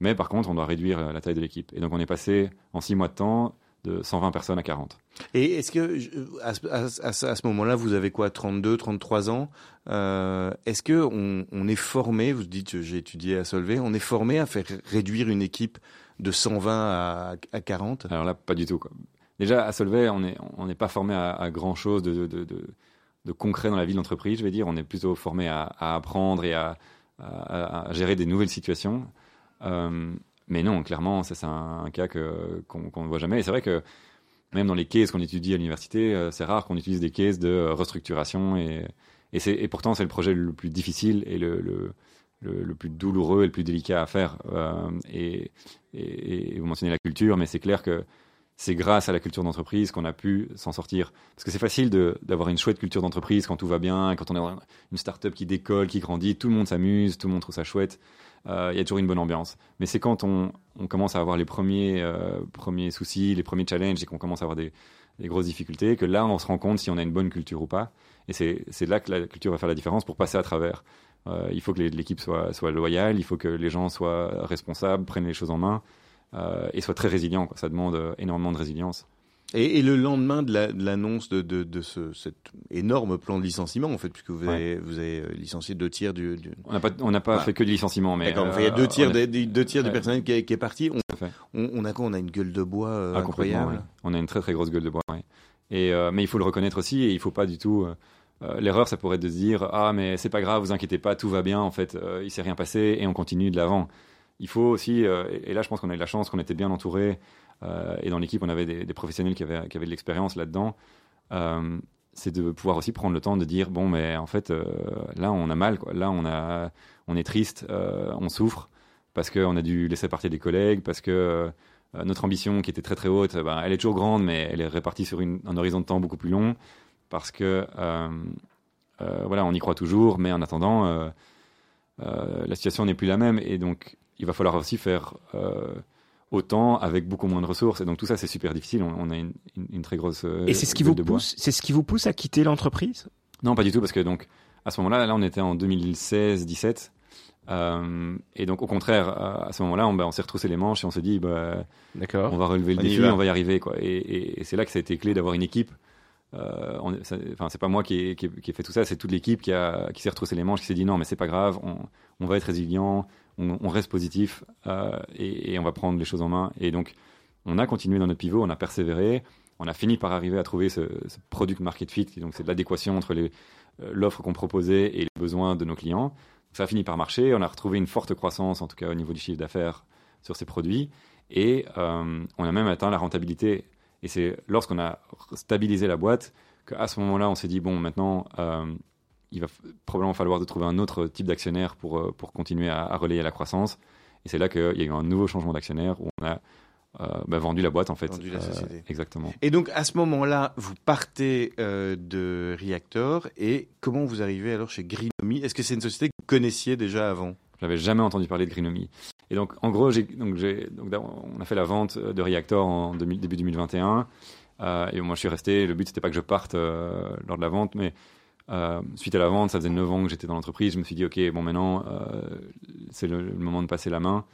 Speaker 3: Mais par contre, on doit réduire euh, la taille de l'équipe. Et donc on est passé en six mois de temps de 120 personnes à 40.
Speaker 2: Et est-ce que à, ce- à ce- à ce- à ce moment-là, vous avez quoi, 32, 33 ans euh, Est-ce que on, on est formé Vous dites, j'ai étudié à Solvay. On est formé à faire réduire une équipe de 120 à, à 40
Speaker 3: Alors là, pas du tout. Quoi. Déjà, à Solvay, on n'est on n'est pas formé à, à grand chose de, de, de, de- de concret dans la vie de l'entreprise, je vais dire. On est plutôt formé à, apprendre et à, gérer des nouvelles situations. Euh, mais non, clairement, c'est un, cas que- qu'on ne voit jamais. Et c'est vrai que même dans les cases qu'on étudie à l'université, euh, c'est rare qu'on utilise des cases de euh, restructuration. Et, et, et pourtant, c'est le projet le plus difficile et le, le, le, plus douloureux et le plus délicat à faire. Et, et vous mentionnez la culture, mais c'est clair que c'est grâce à la culture d'entreprise qu'on a pu s'en sortir. Parce que c'est facile d'avoir une chouette culture d'entreprise quand tout va bien, quand on dans une start-up qui décolle, qui grandit, tout le monde s'amuse, tout le monde trouve ça chouette. Euh, Il y a toujours une bonne ambiance. Mais c'est quand on, on commence à avoir les premiers, euh, premiers soucis, les premiers challenges et qu'on commence à avoir des, des grosses difficultés que là, on se rend compte si on a une bonne culture ou pas. Et c'est là que la culture va faire la différence pour passer à travers. Euh, il faut que l'équipe soit, soit loyale, il faut que les gens soient responsables, prennent les choses en main et soient très résilients. quoi. Ça demande euh, énormément de résilience.
Speaker 2: Et, et le lendemain de la- de l'annonce de, de, de ce, cet énorme plan de licenciement, en fait, puisque vous avez, vous avez euh, licencié deux tiers du. du...
Speaker 3: On n'a pas, on n'a pas fait que du licenciement, mais
Speaker 2: D'accord,
Speaker 3: euh,
Speaker 2: il y a deux tiers,
Speaker 3: a-
Speaker 2: deux tiers du personnel qui est, qui est parti. On, a quoi? On a une gueule de bois euh,
Speaker 3: Ah,
Speaker 2: incroyable.
Speaker 3: ouais. On a une très très grosse gueule de bois. Et euh, mais il faut le reconnaître aussi et il faut pas du tout. euh, euh, L'erreur, ça pourrait être de se dire ah mais c'est pas grave, vous inquiétez pas, tout va bien. En fait, euh, il s'est rien passé et on continue de l'avant. Il faut aussi euh, et là je pense qu'on a eu la chance qu'on était bien entouré euh, et dans l'équipe on avait des, professionnels qui avaient qui avaient de l'expérience là-dedans. Euh, c'est de pouvoir aussi prendre le temps de dire bon mais en fait là on a mal. Là on a on est triste, on souffre parce qu'on a dû laisser partir des collègues, parce que notre ambition qui était très très haute, ben, elle est toujours grande, mais elle est répartie sur une- un horizon de temps beaucoup plus long, parce que voilà, on y croit toujours, mais en attendant, la situation n'est plus la même, et donc il va falloir aussi faire euh, autant avec beaucoup moins de ressources. Et donc tout ça, c'est super difficile. On, on a une, une, une très grosse. euh,
Speaker 1: Et c'est ce qui vous pousse, c'est ce qui vous pousse à quitter l'entreprise?
Speaker 3: Non, pas du tout, parce que donc à ce moment-là, là, on était en 2016-17. Euh, et donc, au contraire, à à ce moment-là, on, bah, on s'est retroussé les manches et on s'est dit, bah, on va relever le
Speaker 2: On
Speaker 3: défi,
Speaker 2: va.
Speaker 3: on va y arriver, quoi. Et, et- et c'est là que ça a été clé d'avoir une équipe. Euh, Enfin, c'est pas moi qui ai, qui ai- qui ai fait tout ça, c'est toute l'équipe qui, a, qui s'est retroussé les manches, qui s'est dit non, mais c'est pas grave, on, on va être résilient, on, reste positif euh, et, on va prendre les choses en main. Et donc, on a continué dans notre pivot, on a persévéré, on a fini par arriver à trouver ce, ce product market fit, donc c'est l'adéquation entre euh, l'offre qu'on proposait et les besoins de nos clients. Ça a fini par marcher, on a retrouvé une forte croissance, en tout cas au niveau du chiffre d'affaires sur ces produits, et euh, on a même atteint la rentabilité. Et c'est lorsqu'on a stabilisé la boîte qu'à ce moment-là, on s'est dit, bon, maintenant, il va probablement falloir de trouver un autre type d'actionnaire pour, euh, pour continuer à, à relayer la croissance. Et c'est là qu'il y a eu un nouveau changement d'actionnaire où on a euh, bah, vendu la boîte, en fait.
Speaker 2: Vendu la société.
Speaker 3: exactement.
Speaker 2: Et donc à ce moment-là, vous partez euh, de Reactor et comment vous arrivez alors chez Greenomy Est-ce que c'est une société que vous connaissiez déjà avant?
Speaker 3: J'avais jamais entendu parler de Greenomy. Et donc, en gros, donc, on a fait la vente de Reactor en 2000 début 2021. Euh, et moi, je suis resté. Le but, c'était pas que je parte euh, lors de la vente, mais euh, suite à la vente, ça faisait 9 ans que j'étais dans l'entreprise. Je me suis dit, OK, bon, maintenant, euh, c'est le, moment de passer la main.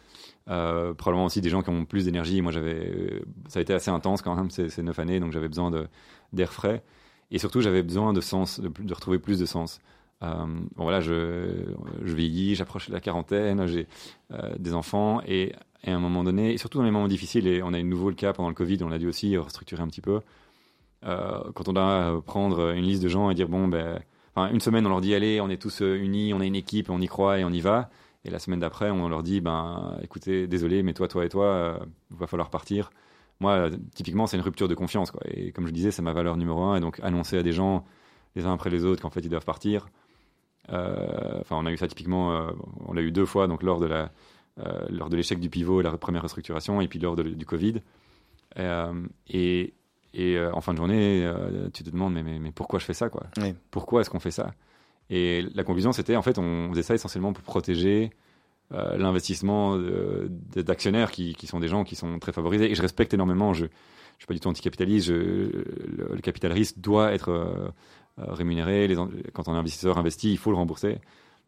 Speaker 3: Euh, probablement aussi des gens qui ont plus d'énergie. Moi, ça a été assez intense quand même ces, ces 9 années, donc j'avais besoin d'air frais. Et surtout, j'avais besoin de sens, de, retrouver plus de sens. Bon, voilà, je, je vieillis, j'approche la quarantaine, j'ai des enfants et, à un moment donné, et surtout dans les moments difficiles, et on a eu nouveau le cas pendant le Covid, on a dû aussi restructurer un petit peu. Euh, quand on doit prendre une liste de gens et dire bon ben, une semaine on leur dit allez, on est tous euh, unis, on est une équipe, on y croit et on y va. Et la semaine d'après, on leur dit ben écoutez, désolé, mais toi, toi et toi, euh, il va falloir partir. Moi, euh, typiquement, c'est une rupture de confiance. Et comme je disais, c'est ma valeur numéro un. Et donc annoncer à des gens les uns après les autres qu'en fait ils doivent partir. Euh, Enfin, on a eu ça typiquement, euh, on l'a eu deux fois, donc lors de la, euh, lors de l'échec du pivot, la première restructuration, et puis lors du Covid. Euh, et et euh, en fin de journée, euh, tu te demandes mais, mais, mais pourquoi je fais ça quoi
Speaker 2: Oui.
Speaker 3: Pourquoi est-ce qu'on fait ça Et la conclusion, c'était en fait, on faisait ça essentiellement pour protéger euh, l'investissement d'actionnaires qui, qui sont des gens qui sont très favorisés. Et je respecte énormément. Je, je suis pas du tout anticapitaliste. Je, le, le capital risque doit être euh, rémunéré. Les, quand un investisseur investit, il faut le rembourser.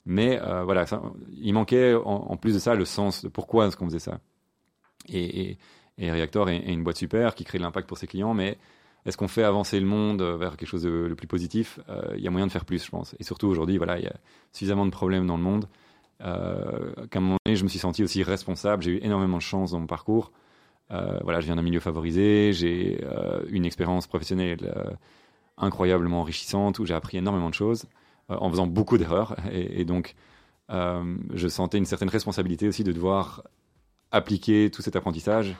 Speaker 3: Mais voilà, ça, il manquait en, en plus de ça le sens de pourquoi est-ce qu'on faisait ça. Et, et, et Reactor est, une boîte super qui crée de l'impact pour ses clients, mais est-ce qu'on fait avancer le monde vers quelque chose de le plus positif? Euh, Il y a moyen de faire plus, je pense. Et surtout aujourd'hui, voilà, il y a suffisamment de problèmes dans le monde euh, qu'à un moment donné, je me suis senti aussi responsable. J'ai eu énormément de chance dans mon parcours. Euh, voilà, je viens d'un milieu favorisé, j'ai une expérience professionnelle incroyablement enrichissante où j'ai appris énormément de choses en faisant beaucoup d'erreurs. Et, donc, je sentais une certaine responsabilité aussi de devoir appliquer tout cet apprentissage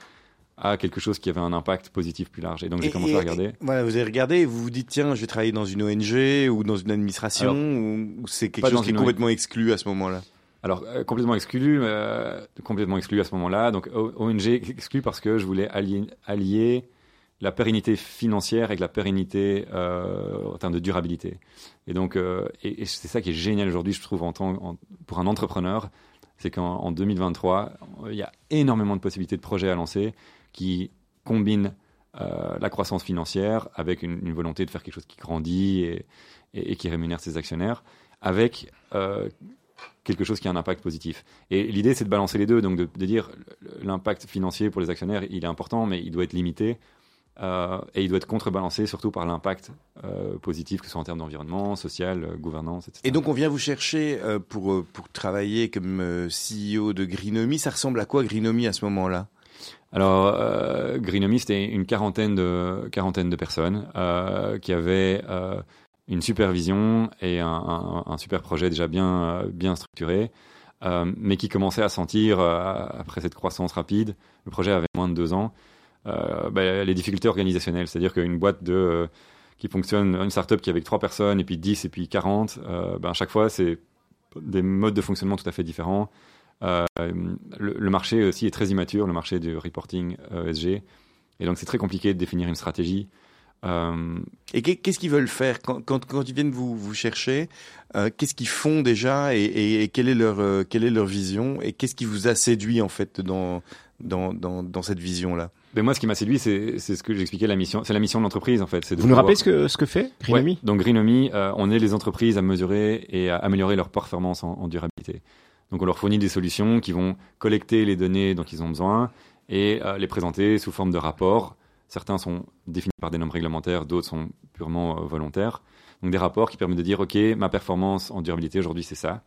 Speaker 3: à quelque chose qui avait un impact positif plus large. Et donc, j'ai commencé à regarder.
Speaker 2: et- voilà, vous avez regardé et vous vous dites tiens, je vais travailler dans une ONG ou dans une administration
Speaker 3: Alors,
Speaker 2: ou, ou c'est quelque chose qui est complètement exclu à ce moment-là?
Speaker 3: Alors, euh, complètement exclu, euh, complètement exclu à ce moment-là. Donc, ONG exclu parce que je voulais allier, allier la pérennité financière avec la pérennité euh, en termes de durabilité. Et donc, et, et c'est ça qui est génial aujourd'hui, je trouve, en tant, en- pour un entrepreneur, c'est qu'en en 2023, il y a énormément de possibilités de projets à lancer qui combinent euh, la croissance financière avec une, volonté de faire quelque chose qui grandit et, qui rémunère ses actionnaires, avec euh, quelque chose qui a un impact positif. Et l'idée, c'est de balancer les deux, donc de, dire l'impact financier pour les actionnaires, il est important, mais il doit être limité. euh, et il doit être contrebalancé surtout par l'impact positif, que ce soit en termes d'environnement, social, gouvernance, etc.
Speaker 2: Et donc on vient vous chercher pour pour travailler comme CEO de Greenomy. Ça ressemble à quoi Greenomy à ce moment-là?
Speaker 3: Alors, euh, Greenomy, c'était une quarantaine de, quarantaine de personnes euh, qui avaient euh, une supervision et un, super projet déjà bien, euh, bien structuré, mais qui commençait à sentir, après cette croissance rapide, le projet avait moins de deux ans, bah, les difficultés organisationnelles. C'est-à-dire qu'une boîte de, qui fonctionne, une startup qui est avec trois personnes, et puis 10, et puis 40, euh, ben, à chaque fois, c'est des modes de fonctionnement tout à fait différents. Euh, le, le marché aussi est très immature, le marché du reporting ESG. Et donc, c'est très compliqué de définir une stratégie. Euh,
Speaker 2: Et qu'est- qu'est-ce qu'ils veulent faire? Quand, quand, quand ils viennent vous, vous chercher euh, Qu'est-ce qu'ils font déjà et, et, et quelle, est leur, euh, quelle est leur vision? Et qu'est-ce qui vous a séduit en fait dans, dans, dans, dans cette vision-là?
Speaker 3: Mais moi, ce qui m'a séduit, c'est c'est ce que j'expliquais, la mission, c'est la mission de l'entreprise en fait. c'est de
Speaker 1: Vous nous rappelez ce que, ce que fait Greenamy
Speaker 3: Ouais. Donc Greenamy, euh, on aide les entreprises à mesurer et à améliorer leur performance en, en durabilité. Donc on leur fournit des solutions qui vont collecter les données dont ils ont besoin et euh, les présenter sous forme de rapports. Certains sont définis par des normes réglementaires, d'autres sont purement euh, volontaires. Donc des rapports qui permettent de dire, OK, ma performance en durabilité aujourd'hui, c'est ça.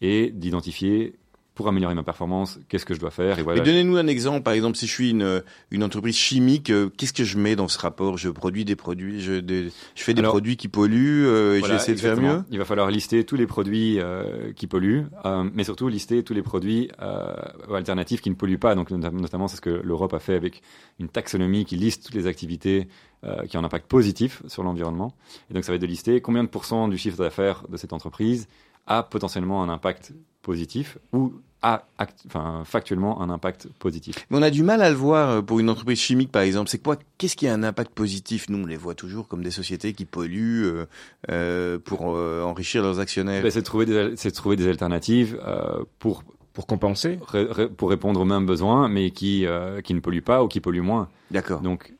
Speaker 3: Et d'identifier, pour améliorer ma performance, qu'est-ce que je dois faire. Et voilà.
Speaker 2: Mais donnez-nous un exemple. Par exemple, si je suis une, une entreprise chimique, euh, qu'est-ce que je mets dans ce rapport? Je produis des produits, je, des- je fais des
Speaker 3: Alors,
Speaker 2: produits qui polluent euh, et
Speaker 3: Voilà,
Speaker 2: j'essaie de faire mieux?
Speaker 3: Il va falloir lister tous les produits euh, qui polluent, euh, mais surtout lister tous les produits euh, alternatifs qui ne polluent pas. Donc nota- notamment, c'est ce que l'Europe a fait avec une taxonomie qui liste toutes les activités euh, qui ont un impact positif sur l'environnement. Et donc ça va être de lister combien de pourcents du chiffre d'affaires de cette entreprise a potentiellement un impact positif ou a act- enfin, factuellement un impact positif.
Speaker 2: Mais on a du mal à le voir euh, pour une entreprise chimique, par exemple. C'est quoi Qu'est-ce qui a un impact positif? Nous, on les voit toujours comme des sociétés qui polluent euh, euh, pour euh, enrichir leurs actionnaires.
Speaker 3: Ben, c'est de trouver des, c'est de trouver des alternatives euh, pour
Speaker 1: Pour compenser?
Speaker 3: ré- ré- pour répondre aux mêmes besoins, mais qui, euh, qui ne polluent pas ou qui polluent moins.
Speaker 2: D'accord.
Speaker 3: Donc,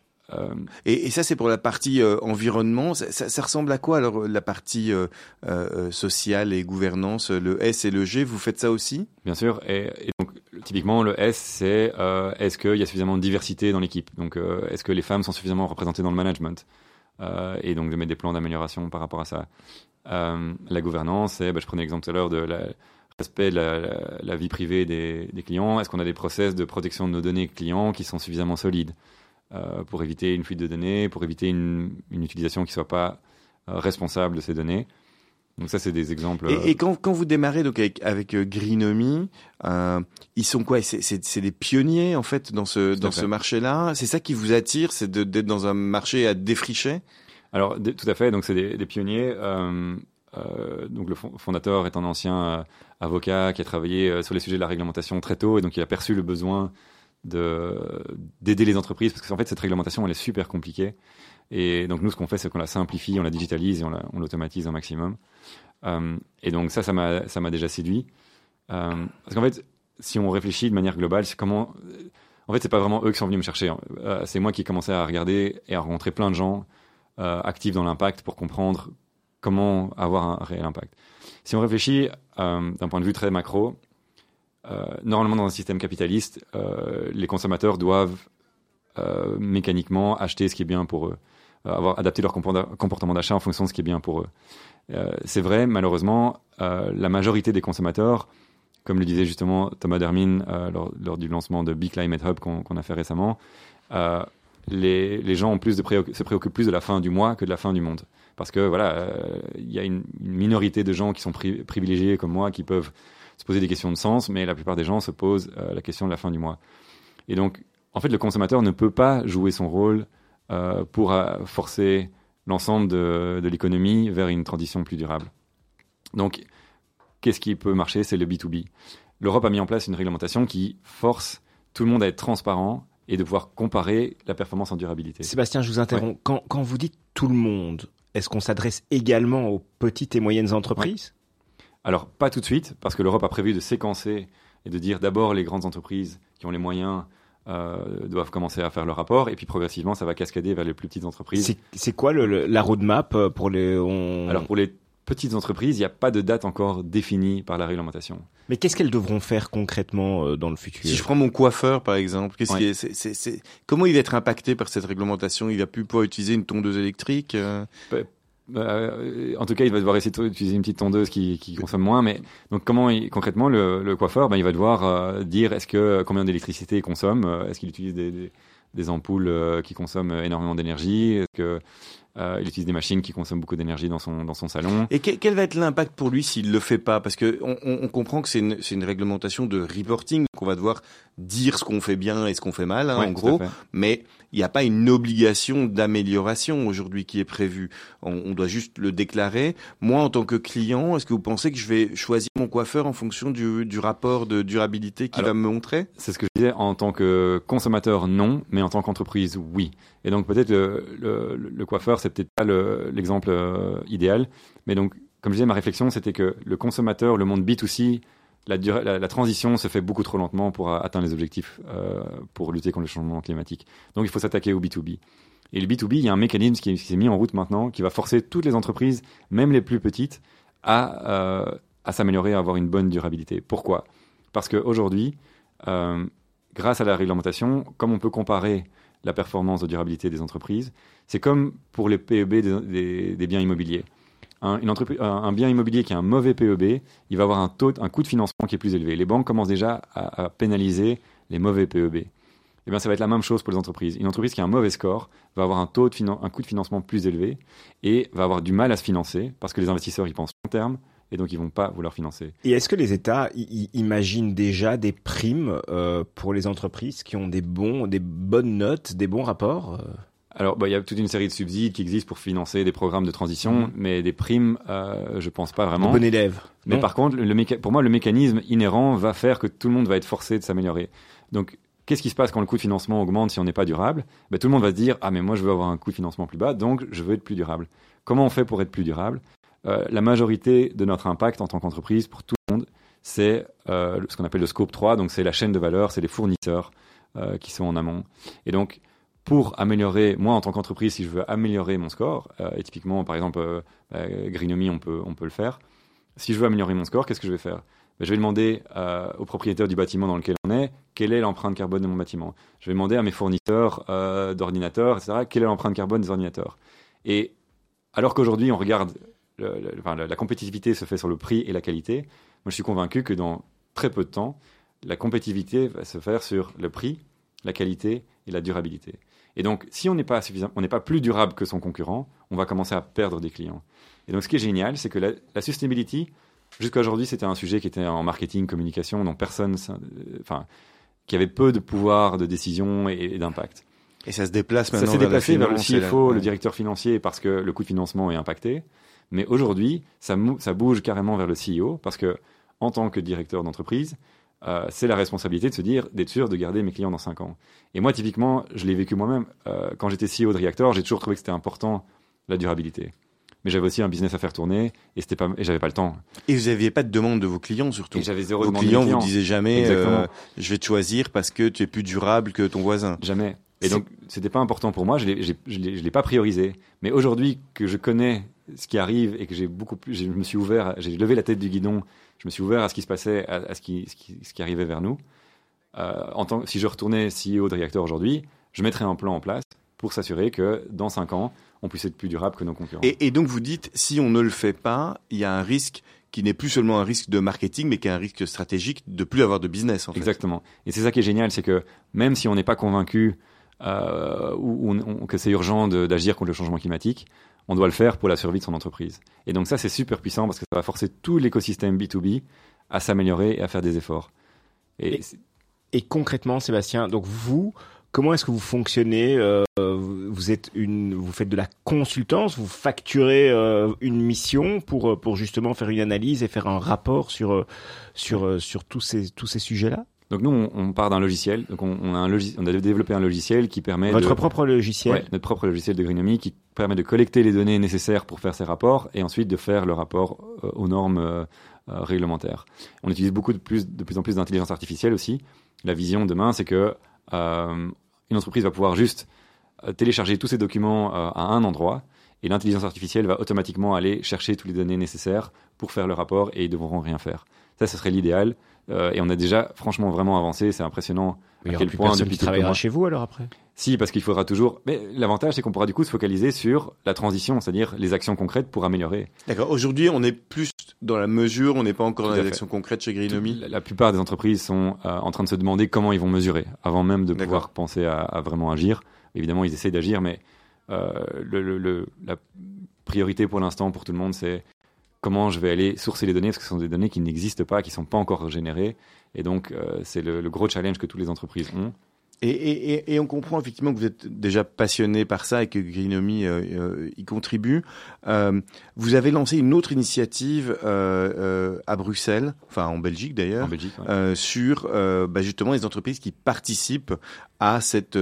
Speaker 2: Et, et ça, c'est pour la partie euh, environnement. Ça, ressemble à quoi alors la partie euh, euh, sociale et gouvernance, le S et le G Vous faites ça aussi?
Speaker 3: Bien sûr, et, et donc typiquement le S, c'est euh, est-ce qu'il y a suffisamment de diversité dans l'équipe? Donc, euh, est-ce que les femmes sont suffisamment représentées dans le management? Euh, Et donc de mettre des plans d'amélioration par rapport à ça. Euh, la gouvernance, c'est, ben, je prenais l'exemple tout à l'heure de la respect de la vie privée des, des clients. Est-ce qu'on a des process de protection de nos données clients qui sont suffisamment solides? Euh, pour éviter une fuite de données, pour éviter une, une utilisation qui soit pas euh, responsable de ces données Donc ça, c'est des exemples.
Speaker 2: Et, et quand, quand vous démarrez donc avec, avec euh, euh, ils sont quoi? C'est- des pionniers en fait dans ce dans ce marché-là? C'est ça qui vous attire, c'est d'être dans un marché à défricher?
Speaker 3: Alors, tout à fait. Donc, c'est des, des pionniers. Euh, euh, donc, le fon- fondateur est un ancien euh, avocat qui a travaillé euh, sur les sujets de la réglementation très tôt, et donc il a perçu le besoin d'aider les entreprises parce qu'en fait, cette réglementation, elle est super compliquée. Et donc, nous, ce qu'on fait, c'est qu'on la simplifie, on la digitalise et on la- l'automatise un maximum. Euh, et donc, ça, ça m'a déjà séduit. Euh, parce qu'en fait, si on réfléchit de manière globale, c'est comment. En fait, c'est pas vraiment eux qui sont venus me chercher. Euh, c'est moi qui ai commencé à regarder et à rencontrer plein de gens euh, actifs dans l'impact pour comprendre comment avoir un réel impact. Si on réfléchit euh, d'un point de vue très macro, euh, normalement dans un système capitaliste, euh, les consommateurs doivent euh, mécaniquement acheter ce qui est bien pour eux, euh, avoir adapté leur comportement d'achat en fonction de ce qui est bien pour eux. Euh, c'est vrai, malheureusement, euh, la majorité des consommateurs, comme le disait justement Thomas Dermin euh, lors, du lancement de Big Climate Hub qu'on a fait récemment, euh, les, gens ont plus de préoc- se préoccupent plus de la fin du mois que de la fin du monde. Parce que voilà, euh, il y a une, minorité de gens qui sont pri- privilégiés comme moi, qui peuvent se poser des questions de sens, mais la plupart des gens se posent euh, la question de la fin du mois. Et donc, en fait, le consommateur ne peut pas jouer son rôle euh, pour euh, forcer l'ensemble de, de l'économie vers une transition plus durable. Donc, qu'est-ce qui peut marcher? C'est le B2B. L'Europe a mis en place une réglementation qui force tout le monde à être transparent et de pouvoir comparer la performance en durabilité.
Speaker 1: Sébastien, je vous interromps. Quand, quand vous dites tout le monde, est-ce qu'on s'adresse également aux petites et moyennes entreprises?
Speaker 3: Alors, pas tout de suite, parce que l'Europe a prévu de séquencer et de dire d'abord les grandes entreprises qui ont les moyens euh, doivent commencer à faire le rapport, et puis progressivement, ça va cascader vers les plus petites entreprises.
Speaker 1: C'est quoi le, le- la roadmap euh, pour les on-
Speaker 3: Alors, pour les petites entreprises, il n'y a pas de date encore définie par la réglementation.
Speaker 1: Mais qu'est-ce qu'elles devront faire concrètement euh, dans le futur?
Speaker 2: Si je prends mon coiffeur par exemple, qu'est-ce
Speaker 3: Ouais.
Speaker 2: qui est, c'est- c'est- c'est- comment il va être impacté par cette réglementation? Il va plus pouvoir utiliser une tondeuse électrique euh,
Speaker 3: Euh, en tout cas, il va devoir essayer d'utiliser une petite tondeuse qui, qui consomme moins. Mais donc, comment concrètement le, le coiffeur, ben, il va devoir euh, dire est-ce que combien d'électricité il consomme, euh, est-ce qu'il utilise des, des, des ampoules euh, qui consomment énormément d'énergie, est-ce que Euh, il utilise des machines qui consomment beaucoup d'énergie dans son, dans son salon?
Speaker 2: Et que- quel va être l'impact pour lui s'il le fait pas? Parce que on, on- comprend que c'est une, une réglementation de reporting, qu'on va devoir dire ce qu'on fait bien et ce qu'on fait mal, hein,
Speaker 3: Ouais,
Speaker 2: en gros. Mais il n'y a pas une obligation d'amélioration aujourd'hui qui est prévue. On, on doit juste le déclarer. Moi, en tant que client, est-ce que vous pensez que je vais choisir mon coiffeur en fonction du, du rapport de durabilité qu'il va me montrer?
Speaker 3: C'est ce que je disais, en tant que consommateur, non, mais en tant qu'entreprise, oui. Et donc peut-être le, le, le coiffeur, c'est peut-être pas le- l'exemple euh, idéal, mais donc, comme je disais, ma réflexion, c'était que le consommateur, le monde B2C, la, transition se fait beaucoup trop lentement pour atteindre les objectifs euh, pour lutter contre le changement climatique. Donc il faut s'attaquer au B2B. Et le B2B, il y a un mécanisme qui, s'est mis en route maintenant, qui va forcer toutes les entreprises, même les plus petites, à, euh, s'améliorer, à avoir une bonne durabilité. Pourquoi? Parce qu'aujourd'hui, euh, grâce à la réglementation, comme on peut comparer la performance de durabilité des entreprises, c'est comme pour les PEB des biens immobiliers. Un, une entreprise, un, bien immobilier qui a un mauvais PEB, il va avoir un, taux, un coût de financement qui est plus élevé. Les banques commencent déjà à, pénaliser les mauvais PEB. Eh bien, ça va être la même chose pour les entreprises. Une entreprise qui a un mauvais score va avoir un, taux de un coût de financement plus élevé et va avoir du mal à se financer parce que les investisseurs ils pensent long terme et donc ils vont pas vouloir financer.
Speaker 1: Et est-ce que les États imaginent déjà des primes euh, pour les entreprises qui ont des bons, des bonnes notes, des bons rapports
Speaker 3: Alors, bah, il y a toute une série de subsides qui existent pour financer des programmes de transition,
Speaker 1: Mhm.
Speaker 3: mais des primes, euh, je pense pas vraiment.
Speaker 1: bons élèves
Speaker 3: Mais par contre, le méca- pour moi, le mécanisme inhérent va faire que tout le monde va être forcé de s'améliorer. Donc, qu'est-ce qui se passe quand le coût de financement augmente si on n'est pas durable? Ben, Tout le monde va se dire Ah, mais moi, je veux avoir un coût de financement plus bas, donc je veux être plus durable. Comment on fait pour être plus durable? Euh, La majorité de notre impact en tant qu'entreprise, pour tout le monde, c'est euh, ce qu'on appelle le scope 3, donc c'est la chaîne de valeur, c'est les fournisseurs euh, qui sont en amont. Et donc, pour améliorer, moi en tant qu'entreprise, si je veux améliorer mon score, euh, et typiquement par exemple euh, Greenomy, on peut, on peut le faire. Si je veux améliorer mon score, qu'est-ce que je vais faire? Ben, Je vais demander euh, au propriétaire du bâtiment dans lequel on est quelle est l'empreinte carbone de mon bâtiment? Je vais demander à mes fournisseurs euh, d'ordinateurs, etc., quelle est l'empreinte carbone des ordinateurs? Et alors qu'aujourd'hui, on regarde, enfin, la compétitivité se fait sur le prix et la qualité, moi je suis convaincu que dans très peu de temps, la compétitivité va se faire sur le prix, la qualité et la durabilité. Et donc, si on n'est pas on n'est pas plus durable que son concurrent, on va commencer à perdre des clients. Et donc, ce qui est génial, c'est que la, la sustainability, jusqu'à aujourd'hui, c'était un sujet qui était en marketing, communication, dont personne, euh, enfin, qui avait peu de pouvoir de décision et, et d'impact.
Speaker 2: Et ça se déplace
Speaker 3: Ça
Speaker 2: maintenant
Speaker 3: s'est
Speaker 2: vers la
Speaker 3: déplacé vers le
Speaker 2: finance
Speaker 3: CFO, le directeur financier, parce que le coût de financement est impacté. Mais aujourd'hui, ça, ça bouge carrément vers le CEO, parce que en tant que directeur d'entreprise, euh, c'est la responsabilité de se dire, d'être sûr de garder mes clients dans 5 ans. Et moi, typiquement, je l'ai vécu moi-même. Euh, quand j'étais CEO de Reactor, j'ai toujours trouvé que c'était important la durabilité. Mais j'avais aussi un business à faire tourner et c'était pas et j'avais pas le temps.
Speaker 2: Et vous n'aviez pas de demande de vos clients surtout.
Speaker 3: Et j'avais zéro
Speaker 2: Vos
Speaker 3: demande de
Speaker 2: clients vous disaient jamais, euh, je vais te choisir parce que tu es plus durable que ton voisin.
Speaker 3: Jamais. Et donc, c'était pas important pour moi. Je je l'ai, pas priorisé. Mais aujourd'hui, que je connais ce qui arrive et que j'ai beaucoup plus, je me suis ouvert, j'ai levé la tête du guidon. Je me suis ouvert à ce qui se passait, à, à ce qui, ce qui, ce qui arrivait vers nous. Euh, en tant, si je retournais CEO de Reactor aujourd'hui, je mettrais un plan en place pour s'assurer que dans 5 ans, on puisse être plus durable que nos concurrents.
Speaker 2: Et, et donc vous dites, si on ne le fait pas, il y a un risque qui n'est plus seulement un risque de marketing, mais qui est un risque stratégique de plus avoir de business en fait.
Speaker 3: Exactement. Et c'est ça qui est génial, c'est que même si on n'est pas convaincu euh, ou, ou on- que c'est urgent d'agir contre le changement climatique, on doit le faire pour la survie de son entreprise. Et donc ça, c'est super puissant parce que ça va forcer tout l'écosystème B2B à s'améliorer et à faire des efforts. Et,
Speaker 1: Et- Et concrètement, Sébastien, donc vous, comment est-ce que vous fonctionnez euh, vous- Vous êtes une, vous faites de la consultance, vous facturez euh, une mission pour euh, pour justement faire une analyse et faire un rapport sur euh, sur euh, sur tous ces tous ces sujets-là?
Speaker 3: Donc nous, on, on part d'un logiciel. Donc on, on a un logi- on a développé un logiciel qui permet
Speaker 1: Votre
Speaker 3: de,
Speaker 1: propre logiciel.
Speaker 3: Ouais, notre propre logiciel de Greenomie qui permet de collecter les données nécessaires pour faire ces rapports et ensuite de faire le rapport euh, aux normes euh, euh, réglementaires. On utilise beaucoup de plus, de plus en plus d'intelligence artificielle aussi. La vision demain, c'est que une entreprise va pouvoir juste télécharger tous ces documents à un endroit et l'intelligence artificielle va automatiquement aller chercher toutes les données nécessaires pour faire le rapport et ils devront rien faire. Ça, ce serait l'idéal. Euh, et on a déjà franchement vraiment avancé. C'est impressionnant à quel
Speaker 1: plus
Speaker 3: point depuis
Speaker 1: travaillera
Speaker 3: mois.
Speaker 1: chez vous alors après?
Speaker 3: Si, parce qu'il faudra toujours. Mais l'avantage, c'est qu'on pourra du coup se focaliser sur la transition, c'est-à-dire les actions concrètes pour améliorer.
Speaker 2: D'accord. Aujourd'hui, on est plus dans la mesure, on n'est pas encore
Speaker 3: Tout
Speaker 2: dans les
Speaker 3: fait.
Speaker 2: actions concrètes chez Greenomie.
Speaker 3: La, la plupart des entreprises sont euh, en train de se demander comment ils vont mesurer, avant même de pouvoir penser à, à vraiment agir. Évidemment, ils essayent d'agir, mais euh, le, le- le- la priorité pour l'instant pour tout le monde, c'est comment je vais aller sourcer les données, parce que ce sont des données qui n'existent pas, qui ne sont pas encore générées. Et donc, euh, c'est le, le gros challenge que toutes les entreprises ont.
Speaker 2: Et, et, et, et on comprend effectivement que vous êtes déjà passionné par ça et que Greenomy euh, euh, y contribue. Euh, vous avez lancé une autre initiative euh, euh, à Bruxelles, enfin en Belgique d'ailleurs,
Speaker 3: ouais.
Speaker 2: euh, sur euh, bah, justement les entreprises qui participent à cette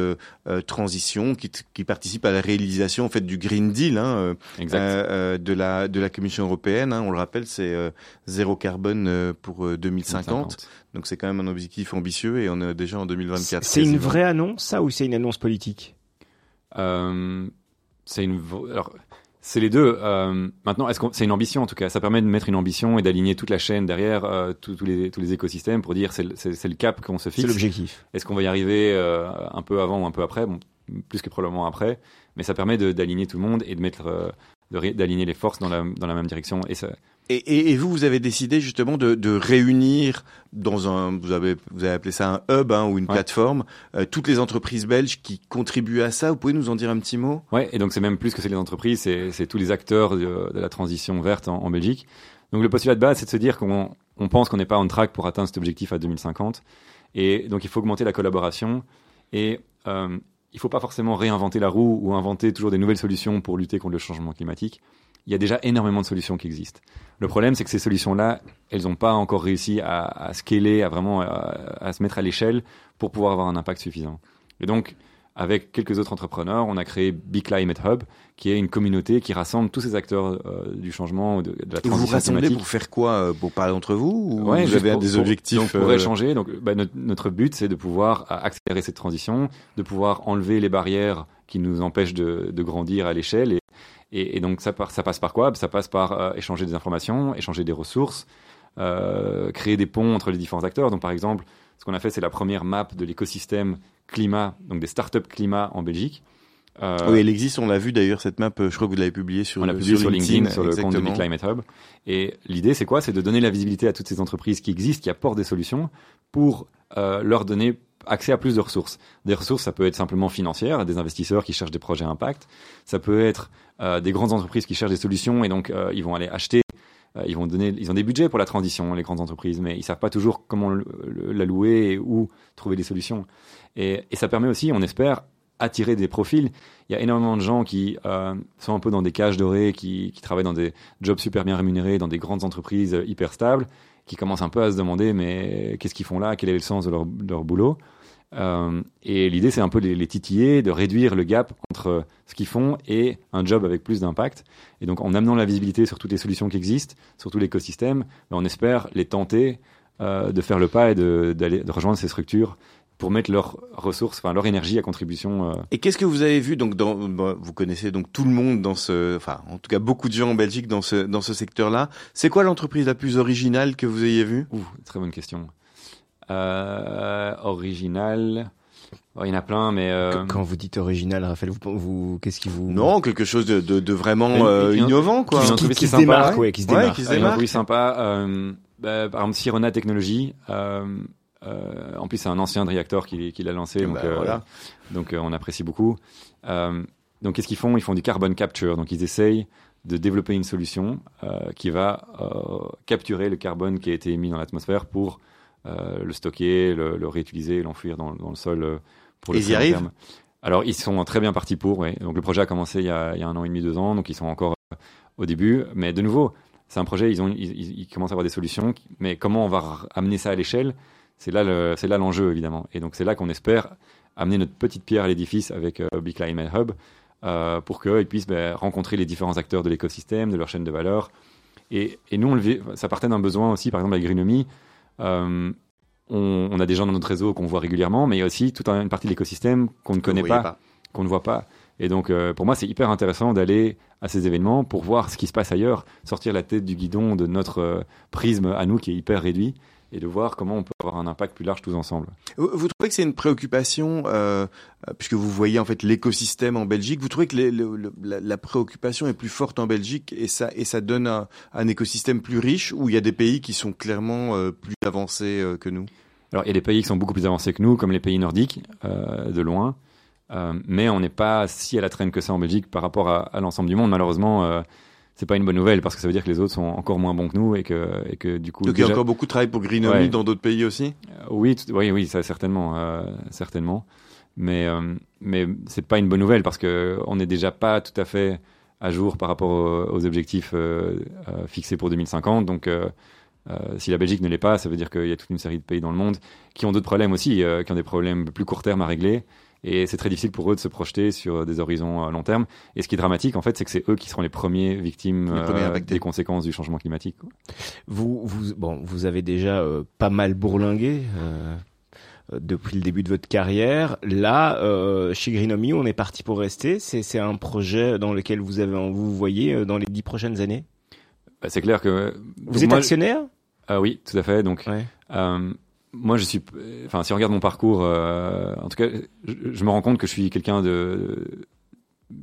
Speaker 2: transition, qui, qui participent à la réalisation en fait du Green Deal hein, de la de la Commission européenne. hein. on le rappelle, c'est euh, zéro carbone pour euh, 2050. Donc c'est quand même un objectif ambitieux et on est déjà en 2024.
Speaker 1: C'est une vraie annonce, ça, ou c'est une annonce politique?
Speaker 3: Euh, c'est une. v- Alors, c'est les deux. Euh, maintenant, est-ce qu'on c'est une ambition en tout cas Ça permet de mettre une ambition et d'aligner toute la chaîne derrière euh, les tous les écosystèmes pour dire c'est le- c'est c'est le cap qu'on se
Speaker 1: C'est
Speaker 3: fixe.
Speaker 1: l'objectif.
Speaker 3: Est-ce qu'on va y arriver euh, un peu avant ou un peu après? Bon, plus que probablement après, mais ça permet de- d'aligner tout le monde et de mettre euh, de ré- d'aligner les forces dans la dans la même direction. Et ça,
Speaker 2: Et, et, et vous, vous avez décidé justement de, de réunir dans un, vous avez, vous avez appelé ça un hub hein, ou une
Speaker 3: Ouais.
Speaker 2: plateforme, euh, toutes les entreprises belges qui contribuent à ça. Vous pouvez nous en dire un petit mot?
Speaker 3: Ouais, et donc c'est même plus que c'est les entreprises, c'est c'est tous les acteurs de, de la transition verte en, en Belgique. Donc le postulat de base, c'est de se dire qu'on on pense qu'on n'est pas on track pour atteindre cet objectif à 2050, et donc il faut augmenter la collaboration. Et euh, il faut pas forcément réinventer la roue ou inventer toujours des nouvelles solutions pour lutter contre le changement climatique. Il y a déjà énormément de solutions qui existent. Le problème, c'est que ces solutions-là, elles n'ont pas encore réussi à, à scaler, à vraiment à, à se mettre à l'échelle pour pouvoir avoir un impact suffisant. Et donc, avec quelques autres entrepreneurs, on a créé Big Climate Hub, qui est une communauté qui rassemble tous ces acteurs euh, du changement, de, de la
Speaker 2: Et vous vous
Speaker 3: transition
Speaker 2: rassemblez pour faire quoi euh, Pour parler entre vous ou
Speaker 3: Ouais,
Speaker 2: vous avez
Speaker 3: pour-
Speaker 2: des
Speaker 3: pour-
Speaker 2: objectifs
Speaker 3: donc pour
Speaker 2: euh,
Speaker 3: échanger. Donc, bah, notre, notre but, c'est de pouvoir euh, accélérer cette transition, de pouvoir enlever les barrières qui nous empêchent de, de grandir à l'échelle. Et, et, et donc, ça, par- ça passe par quoi? Ça passe par euh, échanger des informations, échanger des ressources, euh, créer des ponts entre les différents acteurs. Donc, par exemple, ce qu'on a fait, c'est la première map de l'écosystème climat, donc des startups climat en Belgique. Euh,
Speaker 2: Oui, elle existe. On l'a vu d'ailleurs cette map. Je crois que vous l'avez publiée sur
Speaker 3: on l'a publié sur LinkedIn, sur le compte de Climate Hub. Et l'idée, c'est quoi? C'est de donner la visibilité à toutes ces entreprises qui existent, qui apportent des solutions, pour euh, leur donner accès à plus de ressources. Des ressources, ça peut être simplement financière, des investisseurs qui cherchent des projets impact. Ça peut être euh, des grandes entreprises qui cherchent des solutions et donc euh, ils vont aller acheter. euh, ils vont donner, ils ont des budgets pour la transition, les grandes entreprises, mais ils savent pas toujours comment le- l'allouer et où trouver des solutions. Et, ça permet aussi, on espère, attirer des profils. Il y a énormément de gens qui sont un peu dans des cages dorées, qui, travaillent dans des jobs super bien rémunérés, dans des grandes entreprises hyper stables, qui commencent un peu à se demander mais qu'est-ce qu'ils font là, quel est le sens de leur, boulot? Euh, et l'idée c'est un peu de les, titiller, de réduire le gap entre ce qu'ils font et un job avec plus d'impact. Et donc en amenant la visibilité sur toutes les solutions qui existent, sur tout l'écosystème, ben, on espère les tenter euh, de faire le pas et de, de rejoindre ces structures pour mettre leurs ressources, enfin leur énergie à contribution. euh,
Speaker 2: Et qu'est-ce que vous avez vu donc dans bon, vous connaissez donc tout le monde dans ce enfin en tout cas beaucoup de gens en Belgique dans ce dans ce secteur-là. C'est quoi l'entreprise la plus originale que vous ayez vue?
Speaker 3: Ouh, très bonne question. Euh, original. Oh, il y en a plein, mais. euh,
Speaker 1: Quand vous dites original, Raphaël, vous, vous qu'est-ce qui vous
Speaker 2: Non, quelque chose de de, de vraiment
Speaker 3: Une-
Speaker 2: euh, innovant quoi.
Speaker 1: qui,
Speaker 3: entreprise
Speaker 1: qui
Speaker 3: qui
Speaker 1: se démarque,
Speaker 2: ouais.
Speaker 1: ouais, qui se
Speaker 2: Ouais,
Speaker 1: démarque.
Speaker 2: qui se démarque.
Speaker 3: entreprise sympa. Euh, bah, par exemple, Sirona Technologies. Euh, euh, en plus, c'est un ancien de Reactor qui, qui l'a lancé, donc,
Speaker 2: Bah,
Speaker 3: euh,
Speaker 2: voilà.
Speaker 3: donc euh, on apprécie beaucoup. Donc, qu'est-ce qu'ils font? Ils font du carbon capture. Donc, ils essayent de développer une solution qui va capturer le carbone qui a été émis dans l'atmosphère pour le stocker, le, le réutiliser, l'enfouir dans, dans le sol pour le
Speaker 2: Ils y arrivent?
Speaker 3: terme. Alors, ils sont très bien partis pour. ouais. Donc, le projet a commencé il y a, il y a un an et demi, deux ans. Donc, ils sont encore au début. Mais de nouveau, c'est un projet. Ils, ont, ils, ils- ils commencent à avoir des solutions. Mais comment on va amener ça à l'échelle? C'est là, le- l'enjeu, évidemment. Et donc, c'est là qu'on espère amener notre petite pierre à l'édifice avec euh, Big Climate Hub euh, pour qu'ils puissent ben, rencontrer les différents acteurs de l'écosystème, de leur chaîne de valeur. Et, et nous, on le vit- ça partait d'un besoin aussi, par exemple, avec Greenomie. Euh, on, on a des gens dans notre réseau qu'on voit régulièrement, mais il y a aussi toute une partie de l'écosystème qu'on ne connaît pas, qu'on ne voit pas. Et donc, euh, pour moi, c'est hyper intéressant d'aller à ces événements pour voir ce qui se passe ailleurs, sortir la tête du guidon de notre prisme à nous qui est hyper réduit et de voir comment on peut avoir un impact plus large tous ensemble.
Speaker 2: Vous trouvez que c'est une préoccupation, euh, euh, puisque vous voyez en fait l'écosystème en Belgique, vous trouvez que les- le- le- la, la préoccupation est plus forte en Belgique et ça, et ça donne un, un écosystème plus riche où il y a des pays qui sont clairement euh, plus avancés euh, que nous?
Speaker 3: Alors, il y a des pays qui sont beaucoup plus avancés que nous, comme les pays nordiques, de loin. Mais on n'est pas si à la traîne que ça en Belgique par rapport à, à l'ensemble du monde. Malheureusement, c'est pas une bonne nouvelle parce que ça veut dire que les autres sont encore moins bons que nous et que, et que du coup.
Speaker 2: Donc il y a encore beaucoup de travail pour Greenomie
Speaker 3: Ouais.
Speaker 2: dans d'autres pays aussi?
Speaker 3: Euh, Oui, tout- oui, oui, ça certainement, euh, certainement. Mais euh, mais c'est pas une bonne nouvelle parce que on n'est déjà pas tout à fait à jour par rapport aux, aux objectifs euh, fixés pour 2050. Donc si la Belgique ne l'est pas, ça veut dire qu'il y a toute une série de pays dans le monde qui ont d'autres problèmes aussi, qui ont des problèmes plus court terme à régler. Et c'est très difficile pour eux de se projeter sur des horizons à long terme. Et ce qui est dramatique, en fait, c'est que c'est eux qui seront les premiers victimes
Speaker 2: Les premiers
Speaker 3: euh, des conséquences du changement climatique. quoi.
Speaker 1: Vous, vous, bon, vous avez déjà euh, pas mal bourlingué euh, euh, depuis le début de votre carrière. Là, euh, chez Greenomie, on est parti pour rester. C'est, un projet dans lequel vous avez, vous voyez euh, dans les dix prochaines années?
Speaker 3: Bah, c'est clair que
Speaker 1: Vous êtes
Speaker 3: moi,
Speaker 1: actionnaire?
Speaker 3: Ah oui, tout à fait. Donc
Speaker 1: Ouais.
Speaker 3: Moi, je suis. Enfin, si on regarde mon parcours, euh, en tout cas, je, je me rends compte que je suis quelqu'un de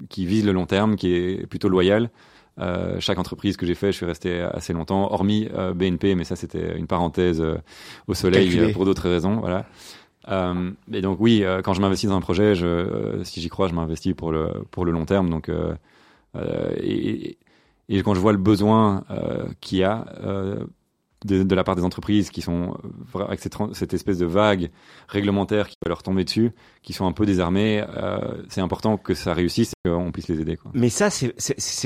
Speaker 3: qui vise le long terme, qui est plutôt loyal. Euh, chaque entreprise que j'ai fait, je suis resté assez longtemps, hormis euh, BNP, mais ça c'était une parenthèse au soleil pour d'autres raisons, voilà. Et donc oui, quand je m'investis dans un projet, je, si j'y crois, je m'investis pour le pour le long terme. Donc et, et quand je vois le besoin qu'il y a de, la part des entreprises qui sont euh, avec cette, espèce de vague réglementaire qui va leur tomber dessus, qui sont un peu désarmés, euh, c'est important que ça réussisse et qu'on puisse les aider. Quoi.
Speaker 1: Mais ça, c'est,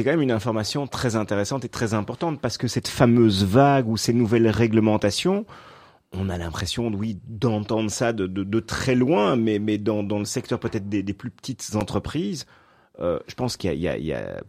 Speaker 1: quand même une information très intéressante et très importante parce que cette fameuse vague ou ces nouvelles réglementations, on a l'impression, oui, d'entendre ça de, de, de très loin, mais, mais dans, dans le secteur peut-être des, des plus petites entreprises, euh, je pense qu'il y y, y a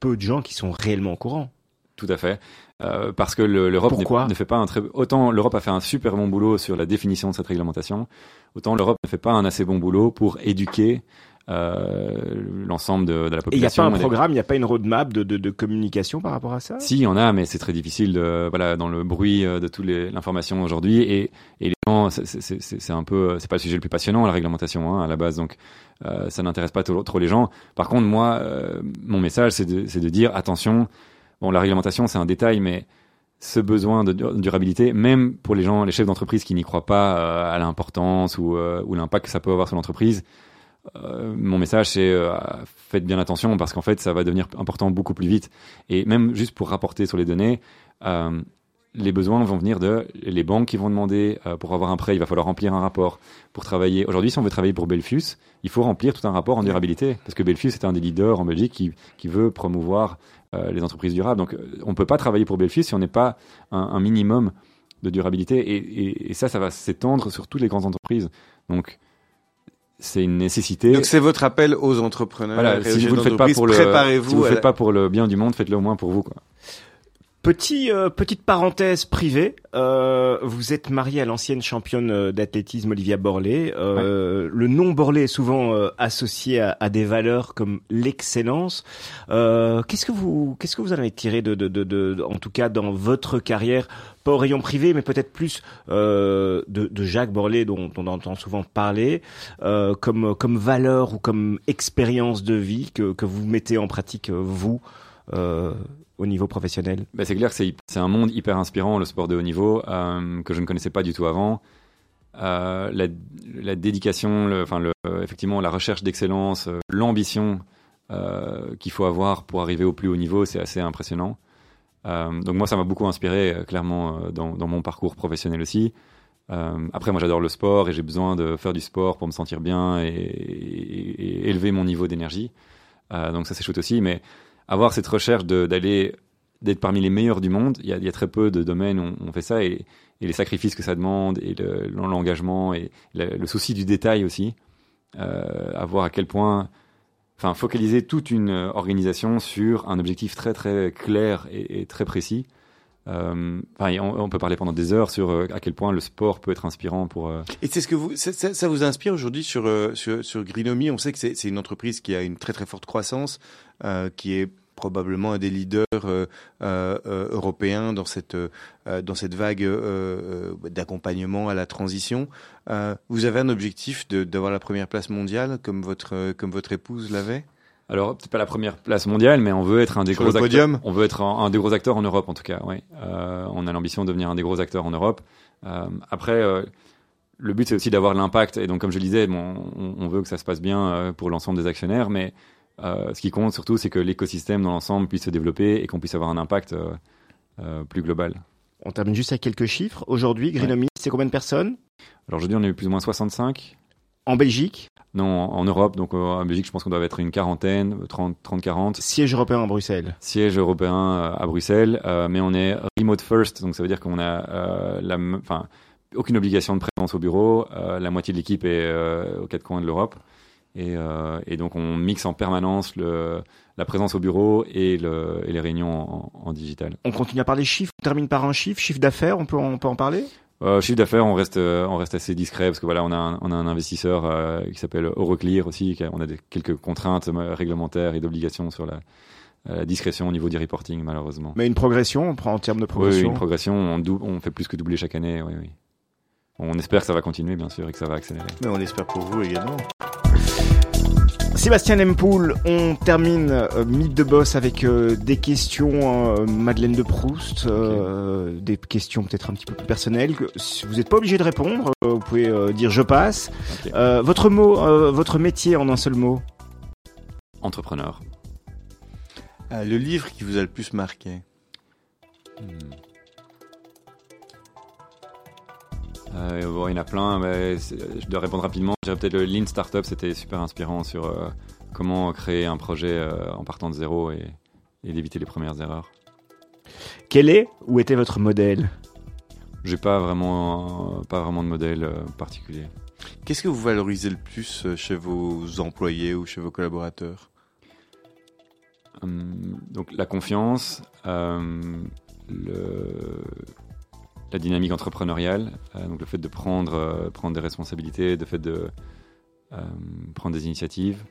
Speaker 1: peu de gens qui sont réellement au courant.
Speaker 3: Tout à fait. Euh, parce que le- l'Europe ne fait pas un très autant l'Europe a fait un super bon boulot sur la définition de cette réglementation, autant l'Europe ne fait pas un assez bon boulot pour éduquer euh, l'ensemble de, de la
Speaker 1: Et il n'y a
Speaker 3: population.
Speaker 1: pas un programme, il n'y a pas une roadmap de, de, de communication par rapport à ça?
Speaker 3: Si, il y en a, mais c'est très difficile de, voilà, dans le bruit euh, de toute les- l'information aujourd'hui. Et, et les gens, c'est- un peu, c'est pas le sujet le plus passionnant, la réglementation, hein, à la base. Donc, euh, ça n'intéresse pas trop, trop les gens. Par contre, moi, euh, mon message, c'est de, c'est de dire, attention, bon, la réglementation, c'est un détail, mais ce besoin de dur- durabilité, même pour les gens, les chefs d'entreprise qui n'y croient pas euh, à l'importance ou, euh, ou l'impact que ça peut avoir sur l'entreprise, euh, mon message c'est faites bien attention parce qu'en fait ça va devenir important beaucoup plus vite. Et même juste pour rapporter sur les données les besoins vont venir de les banques qui vont demander euh, pour avoir un prêt il va falloir remplir un rapport pour travailler. Aujourd'hui si on veut travailler pour Belfius il faut remplir tout un rapport en durabilité parce que Belfius est un des leaders en Belgique qui, qui veut promouvoir euh, les entreprises durables. Donc euh, on peut pas travailler pour Belfius si on n'est pas un, un minimum de durabilité. Et, et, et ça ça va s'étendre sur toutes les grandes entreprises. Donc c'est une nécessité.
Speaker 2: Donc c'est votre appel aux entrepreneurs
Speaker 3: voilà, si vous le faites pas pour le,
Speaker 2: préparez-vous
Speaker 3: si vous le
Speaker 2: à
Speaker 3: faites
Speaker 2: la-
Speaker 3: pas pour le bien du monde, faites-le au moins pour vous, quoi.
Speaker 1: Petit, euh, petite parenthèse privée, euh, vous êtes marié à l'ancienne championne euh, d'athlétisme Olivia Borlée. Euh, Le nom Borlée est souvent euh, associé à, à des valeurs comme l'excellence. Euh, qu'est-ce que vous, qu'est-ce que vous en avez tiré de, de, de, de- en tout cas dans votre carrière, pas au rayon privé, mais peut-être plus euh, de, de Jacques Borlée dont, dont on entend souvent parler, euh, comme comme valeur ou comme expérience de vie que que vous mettez en pratique vous euh, au niveau professionnel?
Speaker 3: Bah, c'est clair que c'est un monde hyper inspirant, le sport de haut niveau, euh, que je ne connaissais pas du tout avant. Euh, la, la dédication, enfin le, effectivement la recherche d'excellence, euh, l'ambition qu'il faut avoir pour arriver au plus haut niveau, c'est assez impressionnant. Donc moi, ça m'a beaucoup inspiré, clairement, dans, dans mon parcours professionnel aussi. Après, moi, j'adore le sport et j'ai besoin de faire du sport pour me sentir bien et, et- élever mon niveau d'énergie. Donc ça, c'est chouette aussi. Mais avoir cette recherche d'aller d'être parmi les meilleurs du monde, il y a, très peu de domaines où on, fait ça et, les sacrifices que ça demande et le- l'engagement et le, souci du détail aussi. Euh, à quel point, enfin, focaliser toute une organisation sur un objectif très très clair et, très précis. Euh, on, peut parler pendant des heures sur euh, à quel point le sport peut être inspirant pour. euh,
Speaker 2: Et c'est ce que vous, ça, vous inspire aujourd'hui sur, sur, sur. On sait que c'est une entreprise qui a une très très forte croissance, qui est probablement un des leaders euh, euh, euh, européens dans cette dans cette vague d'accompagnement à la transition. Vous avez un objectif d'avoir la première place mondiale comme votre comme votre épouse l'avait?
Speaker 3: Alors, c'est pas la première place mondiale, mais on veut être un des
Speaker 2: Sur
Speaker 3: gros acteurs. On veut être un, un des gros acteurs en Europe, en tout cas. Oui. Euh, on a l'ambition de devenir un des gros acteurs en Europe. Euh, après, euh, le but c'est aussi d'avoir l'impact. Et donc, comme je le disais, bon, on, on veut que ça se passe bien pour l'ensemble des actionnaires, mais euh, ce qui compte surtout, c'est que l'écosystème dans l'ensemble puisse se développer et qu'on puisse avoir un impact euh, euh, plus global.
Speaker 1: On termine juste avec quelques chiffres. Aujourd'hui, Greenomie, c'est combien de personnes?
Speaker 3: Alors aujourd'hui, on est plus ou moins 65.
Speaker 1: En Belgique,
Speaker 3: Non, en, en Europe, donc euh, en Belgique, je pense qu'on doit être une quarantaine, 30, 30 40.
Speaker 1: siège européen à Bruxelles.
Speaker 3: Siège européen à Bruxelles, mais on est remote first, donc ça veut dire qu'on a la, aucune obligation de présence au bureau. la moitié de l'équipe est aux quatre coins de l'Europe. Et, euh, et donc on mixe en permanence le, la présence au bureau et, le, et les réunions en, en digital.
Speaker 1: On continue à parler chiffres. On termine par un chiffre. Chiffre d'affaires, on peut, en- on peut en parler?
Speaker 3: Euh, chiffre d'affaires, on reste, euh, on reste assez discret parce que voilà, on a un, on a un investisseur euh, qui s'appelle Euroclear aussi. qui a- on a des, quelques contraintes réglementaires et d'obligations sur la, la discrétion au niveau du reporting, malheureusement.
Speaker 1: Mais une progression, on prend en termes de
Speaker 3: Oui,
Speaker 1: progression.
Speaker 3: une progression? On, dou- on fait plus que doubler chaque année. Oui, oui. On espère que ça va continuer, bien sûr, et que ça va accélérer.
Speaker 2: Mais on l'espère pour vous également.
Speaker 1: Sébastien Lempoul, on termine euh, Mythe de Boss avec euh, des questions euh, Madeleine de Proust, euh, des questions peut-être un petit peu plus personnelles. que- si Vous n'êtes pas obligé de répondre, euh, vous pouvez euh, dire je passe. Euh, votre mot, euh, votre métier en un seul mot?
Speaker 3: Entrepreneur.
Speaker 2: Ah, le livre qui vous a le plus marqué
Speaker 3: Hmm. Euh, bon, il y en a plein, mais je dois répondre rapidement. Je dirais peut-être le Lean Startup, c'était super inspirant sur euh, comment créer un projet euh, en partant de zéro et, et d'éviter les premières erreurs.
Speaker 1: Quel est ou était votre modèle?
Speaker 3: J'ai pas vraiment, pas vraiment de modèle particulier.
Speaker 2: Qu'est-ce que vous valorisez le plus chez vos employés ou chez vos collaborateurs?
Speaker 3: Hum, donc la confiance, euh, le, la dynamique entrepreneuriale, euh, donc le fait de prendre, euh, prendre des responsabilités, le fait de euh, prendre des initiatives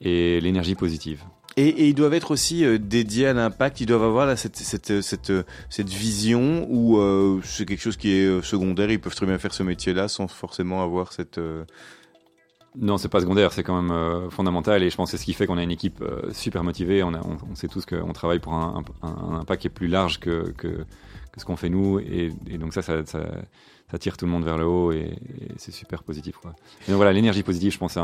Speaker 3: et l'énergie positive.
Speaker 2: et, ils doivent être aussi dédiés à l'impact, ils doivent avoir cette, cette, cette, cette vision où c'est quelque chose qui est secondaire, ils peuvent très bien faire ce métier-là sans forcément avoir cette...
Speaker 3: Non, c'est pas secondaire, c'est quand même euh, fondamental et je pense que c'est ce qui fait qu'on a une équipe euh, super motivée. On, sait tous qu'on travaille pour un, un, impact qui est plus large que, ce qu'on fait nous et, donc ça, ça, ça, tire tout le monde vers le haut et, c'est super positif. Et donc voilà, l'énergie positive, je pense,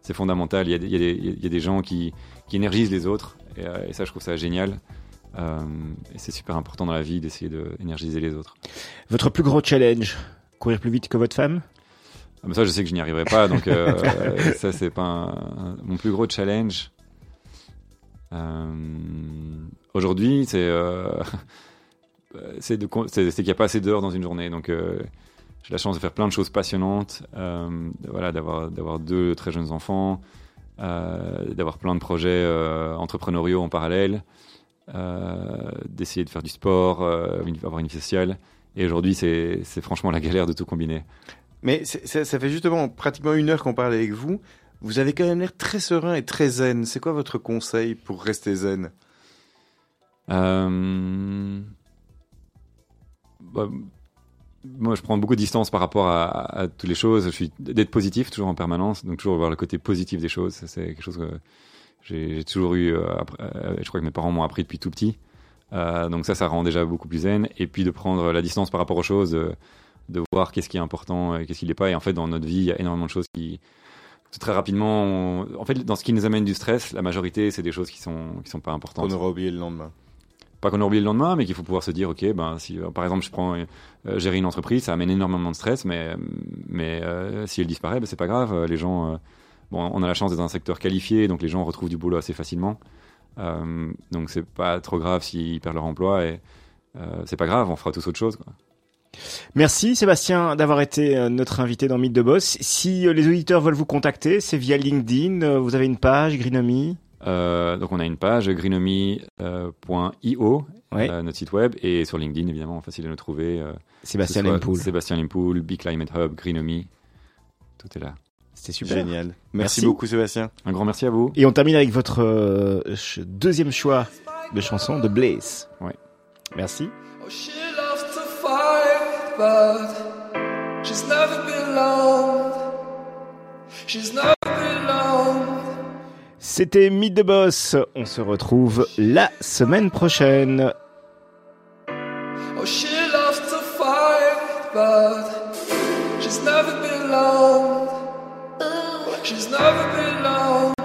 Speaker 3: c'est fondamental. Il y, a, des- gens qui, énergisent les autres et, euh, et ça, je trouve ça génial. Et c'est super important dans la vie d'essayer d'énergiser les autres.
Speaker 1: Votre plus gros challenge Courir plus vite que votre femme?
Speaker 3: Ah, ça, je sais que je n'y arriverai pas, donc euh, ça, c'est pas mon plus gros challenge. Euh, Aujourd'hui, c'est euh, qu'il n'y a pas assez d'heures dans une journée, donc euh, j'ai la chance de faire plein de choses passionnantes, voilà, d'avoir deux très jeunes enfants, d'avoir plein de projets entrepreneuriaux en parallèle, d'essayer de faire du sport, avoir une vie sociale. Et aujourd'hui, c'est franchement la galère de tout combiner.
Speaker 2: Mais ça, fait justement pratiquement une heure qu'on parle avec vous. Vous avez quand même l'air très serein et très zen. C'est quoi votre conseil pour rester zen?
Speaker 3: Euh, bah, moi, je prends beaucoup de distance par rapport à, toutes les choses. Je suis d'être positif toujours en permanence, donc toujours voir le côté positif des choses. C'est quelque chose que j'ai toujours eu. euh, euh, je crois que mes parents m'ont appris depuis tout petit. Donc ça, ça rend déjà beaucoup plus zen. Et puis de prendre la distance par rapport aux choses, de, voir qu'est-ce qui est important et qu'est-ce qui l'est pas. Et en fait, dans notre vie, il y a énormément de choses qui très rapidement. on- En fait, dans ce qui nous amène du stress, la majorité, c'est des choses qui sont qui sont pas importantes
Speaker 2: On aura oublié le lendemain.
Speaker 3: pas qu'on a oublié le lendemain, mais qu'il faut pouvoir se dire, ok, ben si euh, par exemple je prends euh, gérer une entreprise, ça amène énormément de stress, mais mais euh, si elle disparaît, ben, c'est pas grave. euh, Les gens, euh, bon, on a la chance d'être dans un secteur qualifié, donc les gens retrouvent du boulot assez facilement. Euh, donc c'est pas trop grave s'ils perdent leur emploi et euh, c'est pas grave, on fera tous autre chose. Quoi.
Speaker 1: Merci Sébastien d'avoir été euh, notre invité dans Mythe de Boss. Si euh, les auditeurs veulent vous contacter, c'est via LinkedIn. euh, Vous avez une page, Greenomie.
Speaker 3: Euh, donc on a une page
Speaker 1: Ouais.
Speaker 3: euh, notre site web, et sur LinkedIn évidemment, facile à nous trouver. euh,
Speaker 1: Sébastien Lempoul.
Speaker 3: Sébastien Lempoul, Big Climate Hub, Greenomie, tout est là.
Speaker 1: C'était super.
Speaker 2: Génial. Merci,
Speaker 1: Merci.
Speaker 2: beaucoup Sébastien.
Speaker 3: Un grand merci à vous.
Speaker 1: Et on termine avec votre euh, deuxième choix de chanson de Blaze.
Speaker 3: Ouais.
Speaker 1: Merci.
Speaker 4: Oh, but she's never been alone. She's never been alone.
Speaker 1: C'était Mythe de Boss. On se retrouve la semaine prochaine.
Speaker 4: Oh, she loves to fight, but she's never been alone. She's never been alone.